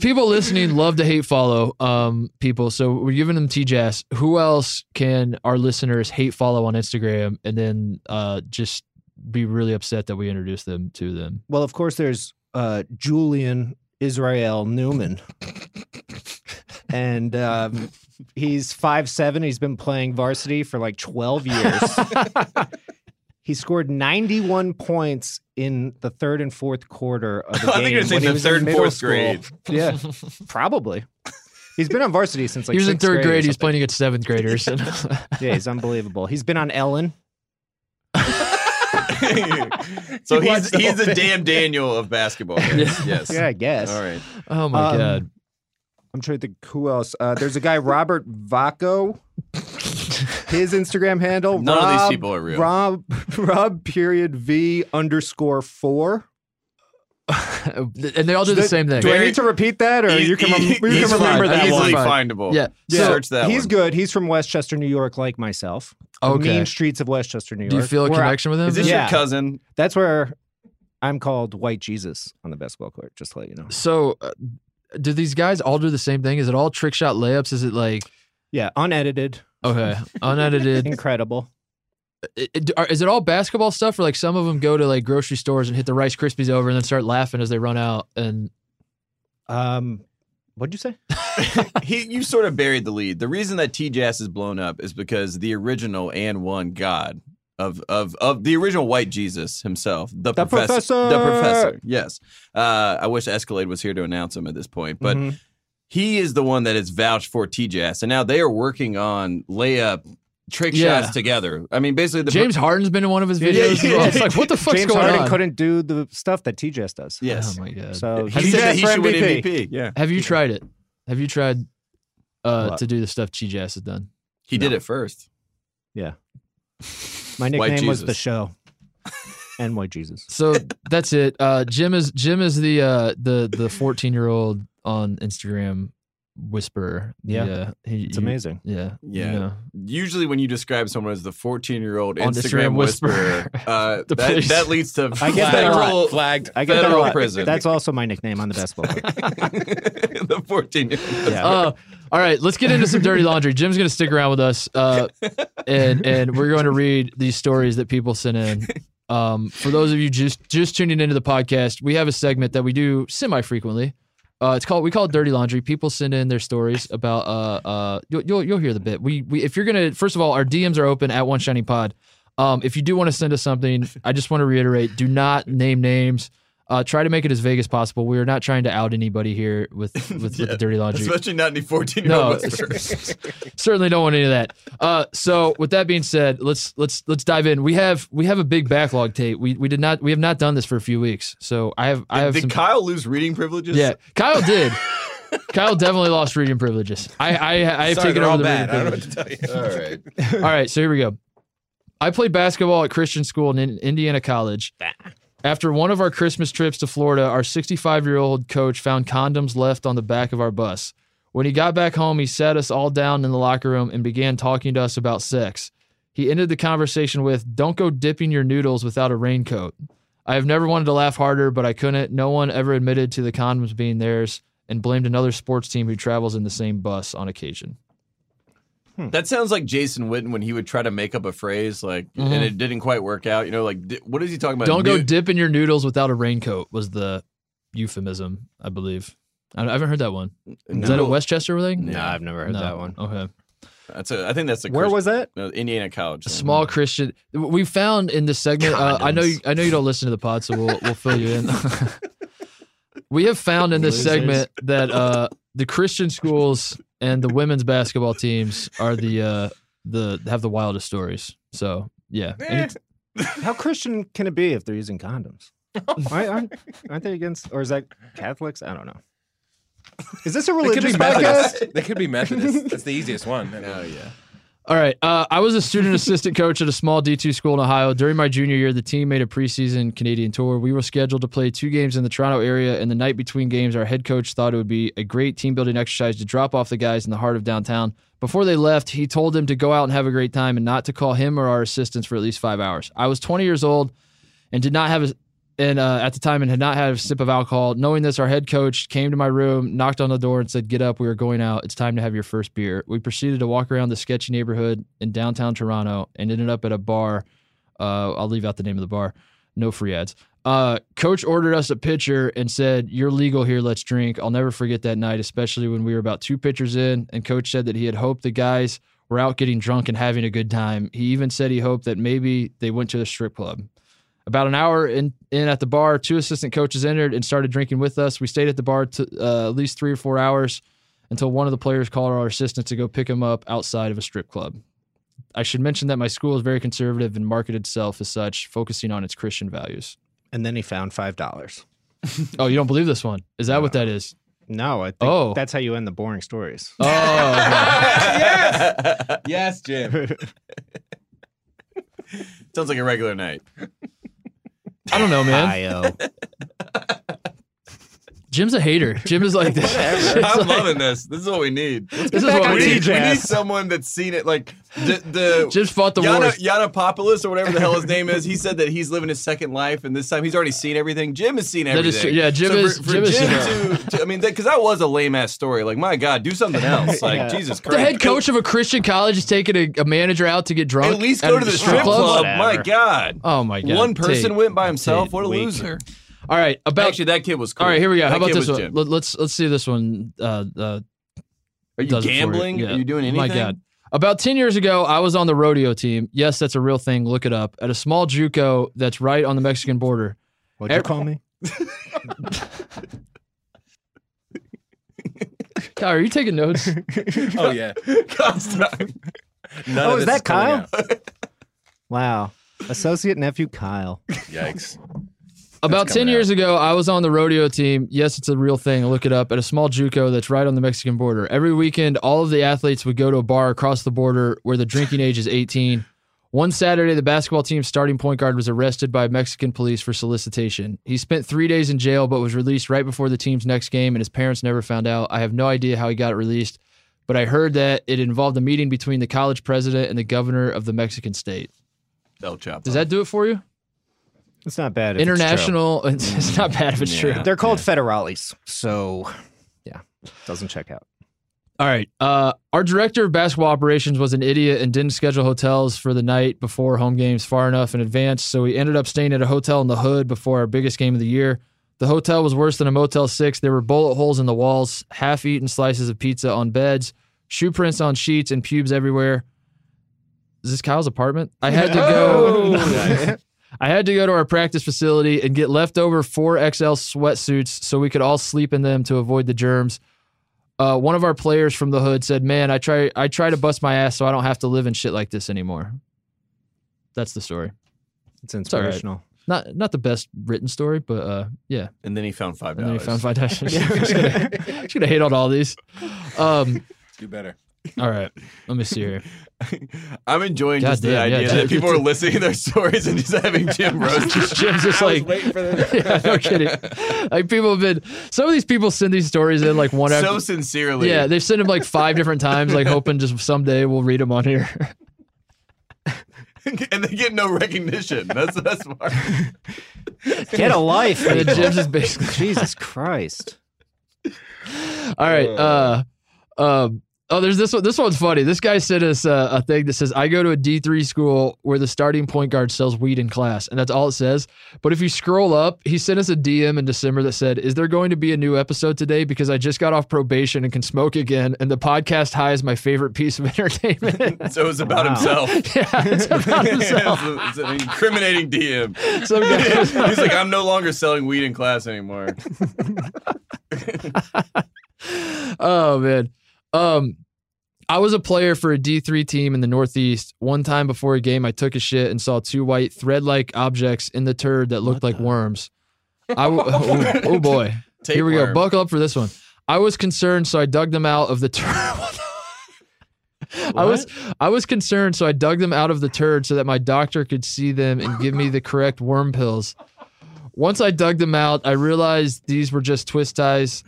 people listening love to hate follow um, people, so we're giving them TJass. Who else can our listeners hate follow on Instagram and then uh, just be really upset that we introduced them to them? Well, of course, there's uh, Julian Israel Newman. and um, he's five seven. He's been playing varsity for like 12 years. he scored 91 points in the third and fourth quarter of the game. I think you're saying he the was third in and fourth school. grade. Yeah, probably. He's been on varsity since like he was in third or grade. He's playing against seventh graders. Yeah, he's unbelievable. He's been on Ellen. so You he's the he's the damn Daniel of basketball. Yes. yes. Yeah, I guess. All right. Oh my Um, god. I'm trying to think who else. Uh, there's a guy, Robert Vaco. His Instagram handle. None of these people are real. Rob, Rob period V underscore four. And they all do the Th- same thing. Do I need to repeat that, or He- you can, rem- he- you can remember fine. that easily one? findable. Yeah. So Search that he's one. good. He's from Westchester, New York, like myself. The Okay. mean streets of Westchester, New York. Do you feel a Where I- connection with him? Is this Yeah. your cousin? That's where I'm called White Jesus on the basketball court. Just to let you know. So, uh, do these guys all do the same thing? Is it all trick shot layups? Is it like Yeah, unedited, okay, unedited? incredible. It- it- are- is it all basketball stuff, or like some of them go to like grocery stores and hit the Rice Krispies over and then start laughing as they run out? And Um, what'd you say? he you sort of buried the lead. The reason that T Jazz is blown up is because the original and one God of of of the original white Jesus himself, the, The professor, the professor! professor. Yes, uh, I wish Escalade was here to announce him at this point, but Mhm. he is the one that is vouched for TJS. And now they are working on layup trick Yeah. shots together. I mean, basically the James Harden's been in one of his videos. yeah, as well. yeah. It's like what the fuck's James going Harden on? couldn't do the stuff that TJS does. Yes, Oh my god. So he TJS said that he for should win MVP. MVP. Yeah, Have you tried it? Have you tried uh, to do the stuff TJS has done? he did it first. Yeah. My nickname was the show. And White Jesus. So that's it. Uh, Jim is Jim is the uh, the the 14 year old on Instagram whisperer. Yeah. yeah he, It's you- amazing. Yeah, Yeah. you know. Usually, when you describe someone as the 14 year old Instagram Instagram whisperer, whisperer. uh, that, that leads to I get that a federal, lot. Flagged. I get that Federal lot. prison. That's also my nickname on the basketball court. the 14 year old. Yeah. Uh, all right, let's get into some dirty laundry. Jim's going to stick around with us, uh, and and we're going to read these stories that people sent in. Um, for those of you just just tuning into the podcast, we have a segment that we do semi frequently. Uh, it's called we call it dirty laundry. People send in their stories about uh uh you'll you'll, you'll hear the bit. We we if you're gonna first of all our DMs are open at one shining pod. Um, if you do want to send us something, I just want to reiterate: do not name names. Uh, try to make it as vague as possible. We are not trying to out anybody here with with, with the dirty laundry. Especially not any 14 year No, old whisperers. certainly don't want any of that. Uh, so with that being said, let's let's let's dive in. We have we have a big backlog tape. We we did not we have not done this for a few weeks. So I have I have Did some. Kyle lose reading privileges? yeah, Kyle did. Kyle definitely lost reading privileges. I I, I have Sorry, taken they're over all the bad. I reading don't know what privileges. to tell you. All right. All right, so here we go. I played basketball at Christian school in In- Indiana College. After one of our Christmas trips to Florida, our 65 year old coach found condoms left on the back of our bus. When he got back home, he sat us all down in the locker room and began talking to us about sex. He ended the conversation with, Don't go dipping your noodles without a raincoat. I have never wanted to laugh harder, but I couldn't. No one ever admitted to the condoms being theirs and blamed another sports team who travels in the same bus on occasion. That sounds like Jason Witten when he would try to make up a phrase like, Mhm. and it didn't quite work out. You know, like, di- what is he talking about? Don't go Nu- dipping your noodles without a raincoat was the euphemism, I believe. I I haven't heard that one. Is that a Westchester thing? No, I've never heard No. that one. Okay. That's a. I think that's a. Where Christ- was that? no, Indiana College. A small Christian. We found in this segment. Uh, I know. You, I know you don't listen to the pod, so we'll we'll fill you in. we have found in this Losers. segment that uh, the Christian schools and the women's basketball teams are the uh, the have the wildest stories. So yeah, Any- How Christian can it be if they're using condoms? Why aren't, aren't they against, or is that Catholics? I don't know. Is this a They could be religious Methodist. They could be Methodist. That's the easiest one. Oh yeah. All right. Uh, I was a student assistant coach at a small D2 school in Ohio. During my junior year, the team made a preseason Canadian tour. We were scheduled to play two games in the Toronto area, and the night between games, our head coach thought it would be a great team building exercise to drop off the guys in the heart of downtown. Before they left, he told them to go out and have a great time and not to call him or our assistants for at least five hours. I was 20 years old and did not have a and uh, at the time and had not had a sip of alcohol. Knowing this, our head coach came to my room, knocked on the door, and said, "Get up, we are going out. It's time to have your first beer." We proceeded to walk around the sketchy neighborhood in downtown Toronto and ended up at a bar. Uh, I'll leave out the name of the bar. No free ads. Uh, coach ordered us a pitcher and said, "You're legal here. Let's drink." I'll never forget that night, especially when we were about two pitchers in, and coach said that he had hoped the guys were out getting drunk and having a good time. He even said he hoped that maybe they went to a strip club. About an hour in, in at the bar, two assistant coaches entered and started drinking with us. We stayed at the bar to, uh, at least three or four hours until one of the players called our assistant to go pick him up outside of a strip club. I should mention that my school is very conservative and marketed itself as such, focusing on its Christian values. And then he found five dollars. Oh, you don't believe this one? Is that what that is? No, I think Oh. that's how you end the boring stories. Oh, yes, yes, Jim. Sounds like a regular night. I don't know, man. Io. Jim's a hater. Jim is like this. I'm like- loving this. This is what we need. This is what we we need. need, We need someone that's seen it. Like the, the Jim's fought the Yana, wars. Yanopoulos or whatever the hell his name is. He said that he's living his second life, and this time he's already seen everything. Jim has seen everything. is true. Yeah, Jim So is- For, for Jim is- Jim to, to- I mean, because that, was a lame ass story. Like, my God, do something else. Like, Yeah. Jesus Christ. The head coach of a Christian college is taking a, a manager out to get drunk. At least go to the strip club. My God. Oh my god. One person Tate. went by himself. Tate, What a weak. loser. All right, about Actually, that kid was cool. All right, here we go. How about this one? Jim. Let, us let's see this one. Uh, uh, Are you does it for gambling? Yeah. Are you doing anything? My God. About 10 years ago, I was on the rodeo team. Yes, that's a real thing. Look it up. At a small JUCO that's right on the Mexican border. What'd you Ev- call me? Kyle, are you taking notes? Oh yeah. Constant. None oh, of is this that Kyle? wow. Associate nephew Kyle. Yikes. About 10 coming years ago, I was on the rodeo team. Yes, it's a real thing. Look it up at a small JUCO that's right on the Mexican border. Every weekend, all of the athletes would go to a bar across the border where the drinking age is 18. One Saturday, the basketball team's starting point guard was arrested by Mexican police for solicitation. He spent three days in jail, but was released right before the team's next game, and his parents never found out. I have no idea how he got released, but I heard that it involved a meeting between the college president and the governor of the Mexican state. El Chapo. Does that do it for you? It's not bad. if it's true. International. It's, not bad if it's true. They're called federales, so yeah, doesn't check out. All right. Uh, our director of basketball operations was an idiot and didn't schedule hotels for the night before home games far enough in advance. So we ended up staying at a hotel in the hood before our biggest game of the year. The hotel was worse than a Motel 6. There were bullet holes in the walls, half eaten slices of pizza on beds, shoe prints on sheets, and pubes everywhere. Is this Kyle's apartment? I had to go. I had to go to our practice facility and get leftover 4XL sweatsuits so we could all sleep in them to avoid the germs. Uh, one of our players from the hood said, "Man, I try I try to bust my ass so I don't have to live in shit like this anymore." That's the story. It's all right. inspirational. Not not the best written story, but uh, yeah. And then he found five And then dollars. he found five dollars. just, gonna, just gonna hate on all these. Um, Do better. All right, let me see here. I'm enjoying God just the damn, yeah, idea dude. that people are listening to their stories and just having Jim roast. Jim's just like, waiting for yeah, no kidding. Like people have been. Some of these people send these stories in like one hour. so after. sincerely. Yeah, they've sent them like five different times, like hoping just someday we'll read them on here. and they get no recognition. That's that's why. Get a life. And then. Jim's just basically. Jesus Christ. All right. Uh, um, oh, there's this one. This one's funny. This guy sent us uh, a thing that says, "I go to a D3 school where the starting point guard sells weed in class," and that's all it says. But if you scroll up, he sent us a DM in December that said, "Is there going to be a new episode today? Because I just got off probation and can smoke again, and the podcast high is my favorite piece of entertainment." So it's about Wow. himself. yeah, it's about himself. it's, a- it's an incriminating DM. Some guy- He's like, I'm no longer selling weed in class anymore. oh man. Um I was a player for a D3 team in the Northeast. One time before a game, I took a shit and saw two white thread-like objects in the turd that looked like worms. I w- oh, oh boy. Here we go. Buckle up for this one. I was concerned, so I dug them out of the turd. I was I was concerned, so I dug them out of the turd so that my doctor could see them and give me the correct worm pills. Once I dug them out, I realized these were just twist ties.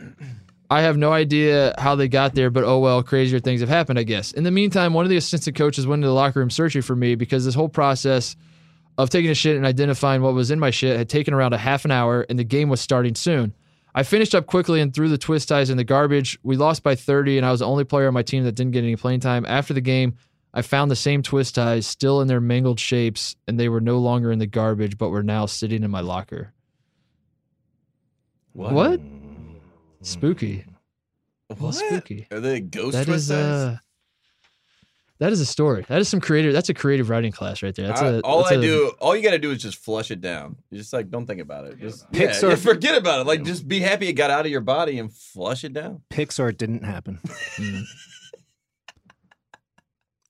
I have no idea how they got there, but oh well, crazier things have happened, I guess. In the meantime, one of the assistant coaches went into the locker room searching for me because this whole process of taking a shit and identifying what was in my shit had taken around a half an hour and the game was starting soon. I finished up quickly and threw the twist ties in the garbage. We lost by 30, and I was the only player on my team that didn't get any playing time. After the game, I found the same twist ties still in their mangled shapes, and they were no longer in the garbage, but were now sitting in my locker. What? Spooky. What? spooky. Are they ghost That twist is ties? uh that is a story. That is some creative. That's a creative writing class right there. That's I- a, all that's I a- do, all you got to do is just flush it down. You just like don't think about it. Just yeah, Pixar- yeah, forget about it. Like just be happy it got out of your body and flush it down. Pixar didn't happen. Mm.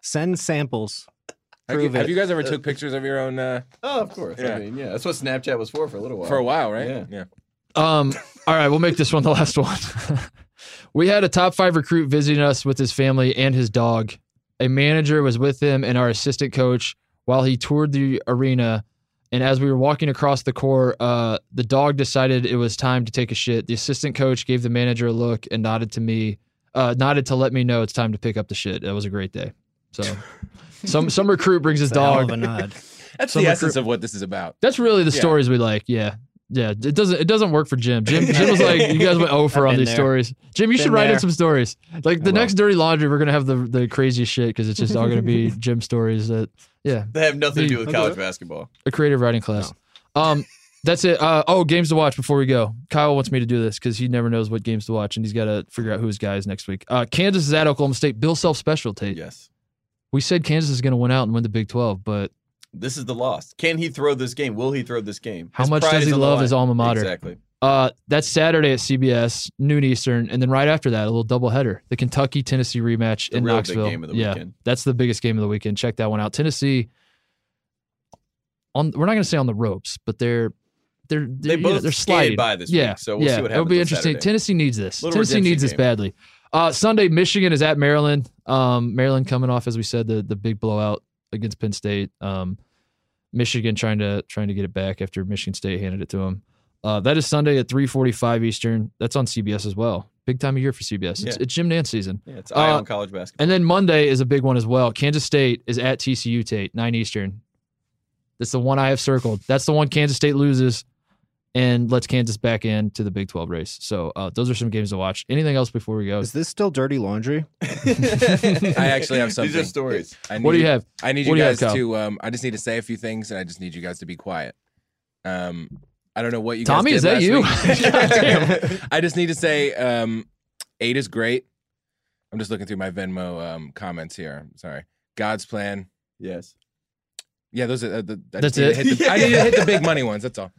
Send samples Have you, Prove have you guys ever took pictures of your own? Uh, Oh, of course. Yeah. I mean, yeah, that's what Snapchat was for for a little while. for a while, right? Yeah. yeah. Um, all right, we'll make this one the last one. we had a top five recruit visiting us with his family and his dog. A manager was with him and our assistant coach while he toured the arena. And as we were walking across the court, uh, the dog decided it was time to take a shit. The assistant coach gave the manager a look and nodded to me, uh, nodded to let me know it's time to pick up the shit. That was a great day. So, some some recruit brings his It's a hell dog. a nod. That's Some the recruit- essence of what this is about. That's really the Yeah. stories we like. Yeah. Yeah. It doesn't it doesn't work for Jim. Jim Jim was like, you guys went over I've on these there. stories. Jim, you Been should write in some stories. Like the next dirty laundry, we're gonna have the the craziest shit because it's just all gonna be Jim stories that yeah. They have nothing to do with I'll college do basketball. A creative writing class. Um that's it. Uh, oh, games to watch before we go. Kyle wants me to do this because he never knows what games to watch, and he's got to figure out who his guy is next week. Uh, Kansas is at Oklahoma State. Bill Self special Tate. Yes. We said Kansas is going to win out and win the Big Twelve, but This is the loss. Can he throw this game? Will he throw this game? How His much does he love his alma mater? Exactly. Uh, that's Saturday at CBS, noon Eastern, and then right after that, a little doubleheader, the Kentucky Tennessee rematch The in Knoxville. game of the yeah, weekend. that's the biggest game of the weekend. Check that one out. Tennessee on we're not going to say on the ropes, but they're they're they're, They you know, they're sliding by this yeah, week, so we'll yeah, see what happens. It'll be interesting. Saturday. Tennessee needs this. Little Tennessee needs this badly. Uh, Sunday, Michigan is at Maryland. Um, Maryland coming off, as we said, the the big blowout against Penn State. Um, Michigan trying to trying to get it back after Michigan State handed it to them. Uh, that is Sunday at 3:45 Eastern. That's on CBS as well. Big time of year for CBS. It's, Yeah. it's Jim Nantz season. Yeah, it's eye Uh, college basketball. And then Monday is a big one as well. Kansas State is at TCU Tate, 9 Eastern. That's the one I have circled. That's the one Kansas State loses and lets Kansas back in to the Big 12 race. So uh, those are some games to watch. Anything else before we go? Is this still dirty laundry? I actually have something. These are stories. I What do you need- have? I need What you do you have, guys to. Um, I just need to say a few things, and I just need you guys to be quiet. Um, I don't know what you. Tommy, guys is that last you? I just need to say, um, eight is great. I'm just looking through my Venmo um, comments here. Sorry. God's plan. Yes. Yeah, those are uh, the. I That's just need to it? hit the- I need to hit the big money ones. That's all.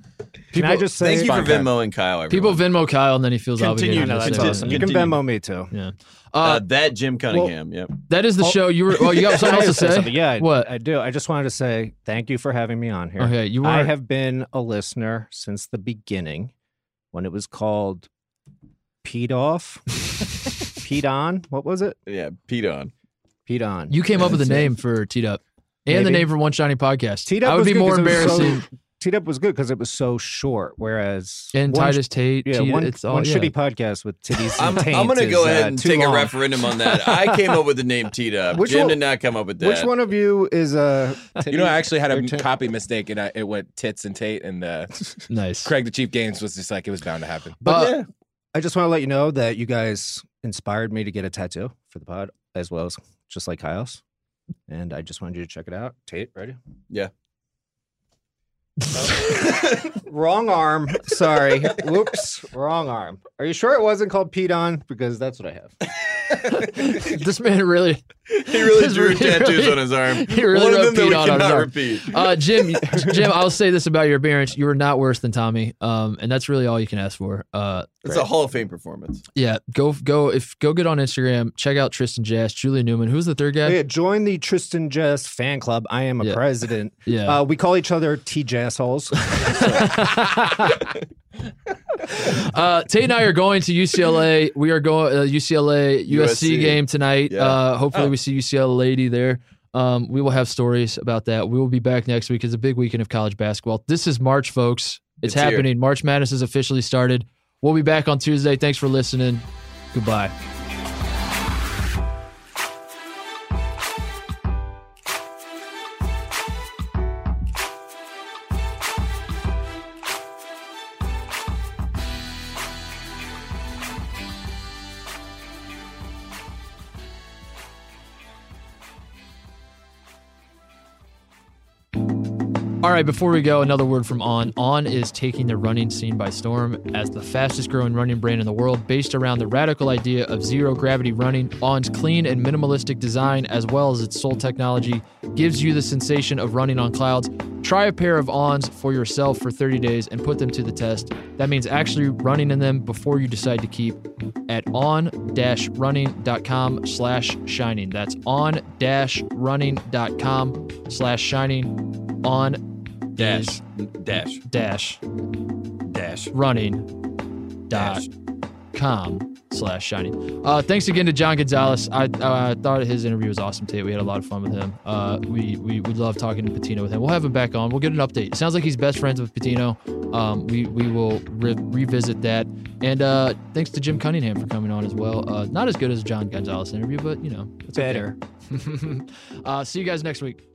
Can I just say Thank you for Fine, fine. Venmo and Kyle. People everyone. Venmo Kyle and then he feels Continue obligated. to to that's say it. awesome. You can Continue. Venmo me too. Yeah. Uh, Uh, that Jim Cunningham. yep. that is the Oh. show. You were. Oh, you got something else to just say? something? Yeah, I- What? I do. I just wanted to say thank you for having me on here. Okay, you I have been a listener since the beginning when it was called Pete Off. Pete On. What was it? Yeah. Pete on. Pete On. You came up with the That's it. name for Teed Up and the Maybe. name for One Shining Podcast. Teed Up I would be more more 'cause so- embarrassing. Teed Up was good because it was so short, whereas and one- Titus Tate. Yeah, Teed- one, it's all, one yeah. shitty podcast with titties. I'm, I'm going to go is, ahead uh, and too take a referendum on that. I came up with the name Teed Up. Which Jim one- did not come up with that. Which one of you is a? You know, I actually had or a copy mistake, and I, it went tits and Tate, and uh, Nice. Craig the Chief Gaines was just like it was bound to happen. But Uh, yeah, I just want to let you know that you guys inspired me to get a tattoo for the pod, as well as just like Kyle's. And I just wanted you to check it out. Tate, ready? Yeah. Wrong arm. Sorry. Whoops. Wrong arm. Are you sure it wasn't called Pete on? Because that's what I have. this man really. He really drew really- tattoos on his arm. He really One of wrote them that we on on his cannot arm. repeat. Uh, Jim, Jim, I'll say this about your appearance: you were not worse than Tommy, um, and that's really all you can ask for. Uh, It's a Hall of Fame performance. yeah, go go if go get on Instagram, check out Tristan Jass, Julian Newman. Who's the third guy? Yeah, join the Tristan Jass fan club. I am a Yeah. president. Yeah. Uh, we call each other T Jess holes. Uh, Tate and I are going to UCLA. We are going uh, UCLA USC USC. game tonight. Yeah. Uh, hopefully, Oh. we see UCLA lady there. Um, we will have stories about that. We will be back next week. It's a big weekend of college basketball. This is March, folks. It's, It's here. happening. March Madness has officially started. We'll be back on Tuesday. Thanks for listening. Goodbye. All right, before we go, another word from On. On is taking the running scene by storm as the fastest growing running brand in the world, based around the radical idea of zero gravity running. On's clean and minimalistic design, as well as its sole technology, gives you the sensation of running on clouds. Try a pair of ons for yourself for 30 days and put them to the test. That means actually running in them before you decide to keep at on-running.com slash shining. That's on-running.com slash shining on Dash. Dash. dash Dash. running dot com slash shining. Uh, thanks again to John Gonzalez. I uh, thought his interview was awesome today. We had a lot of fun with him. Uh, we we we love talking to Pitino with him. We'll have him back on. We'll get an update. It sounds like he's best friends with Pitino. Um, we we will re- revisit that. And uh, thanks to Jim Cunningham for coming on as well. Uh, not as good as John Gonzalez interview, but you know it's okay. Better. uh, see you guys next week.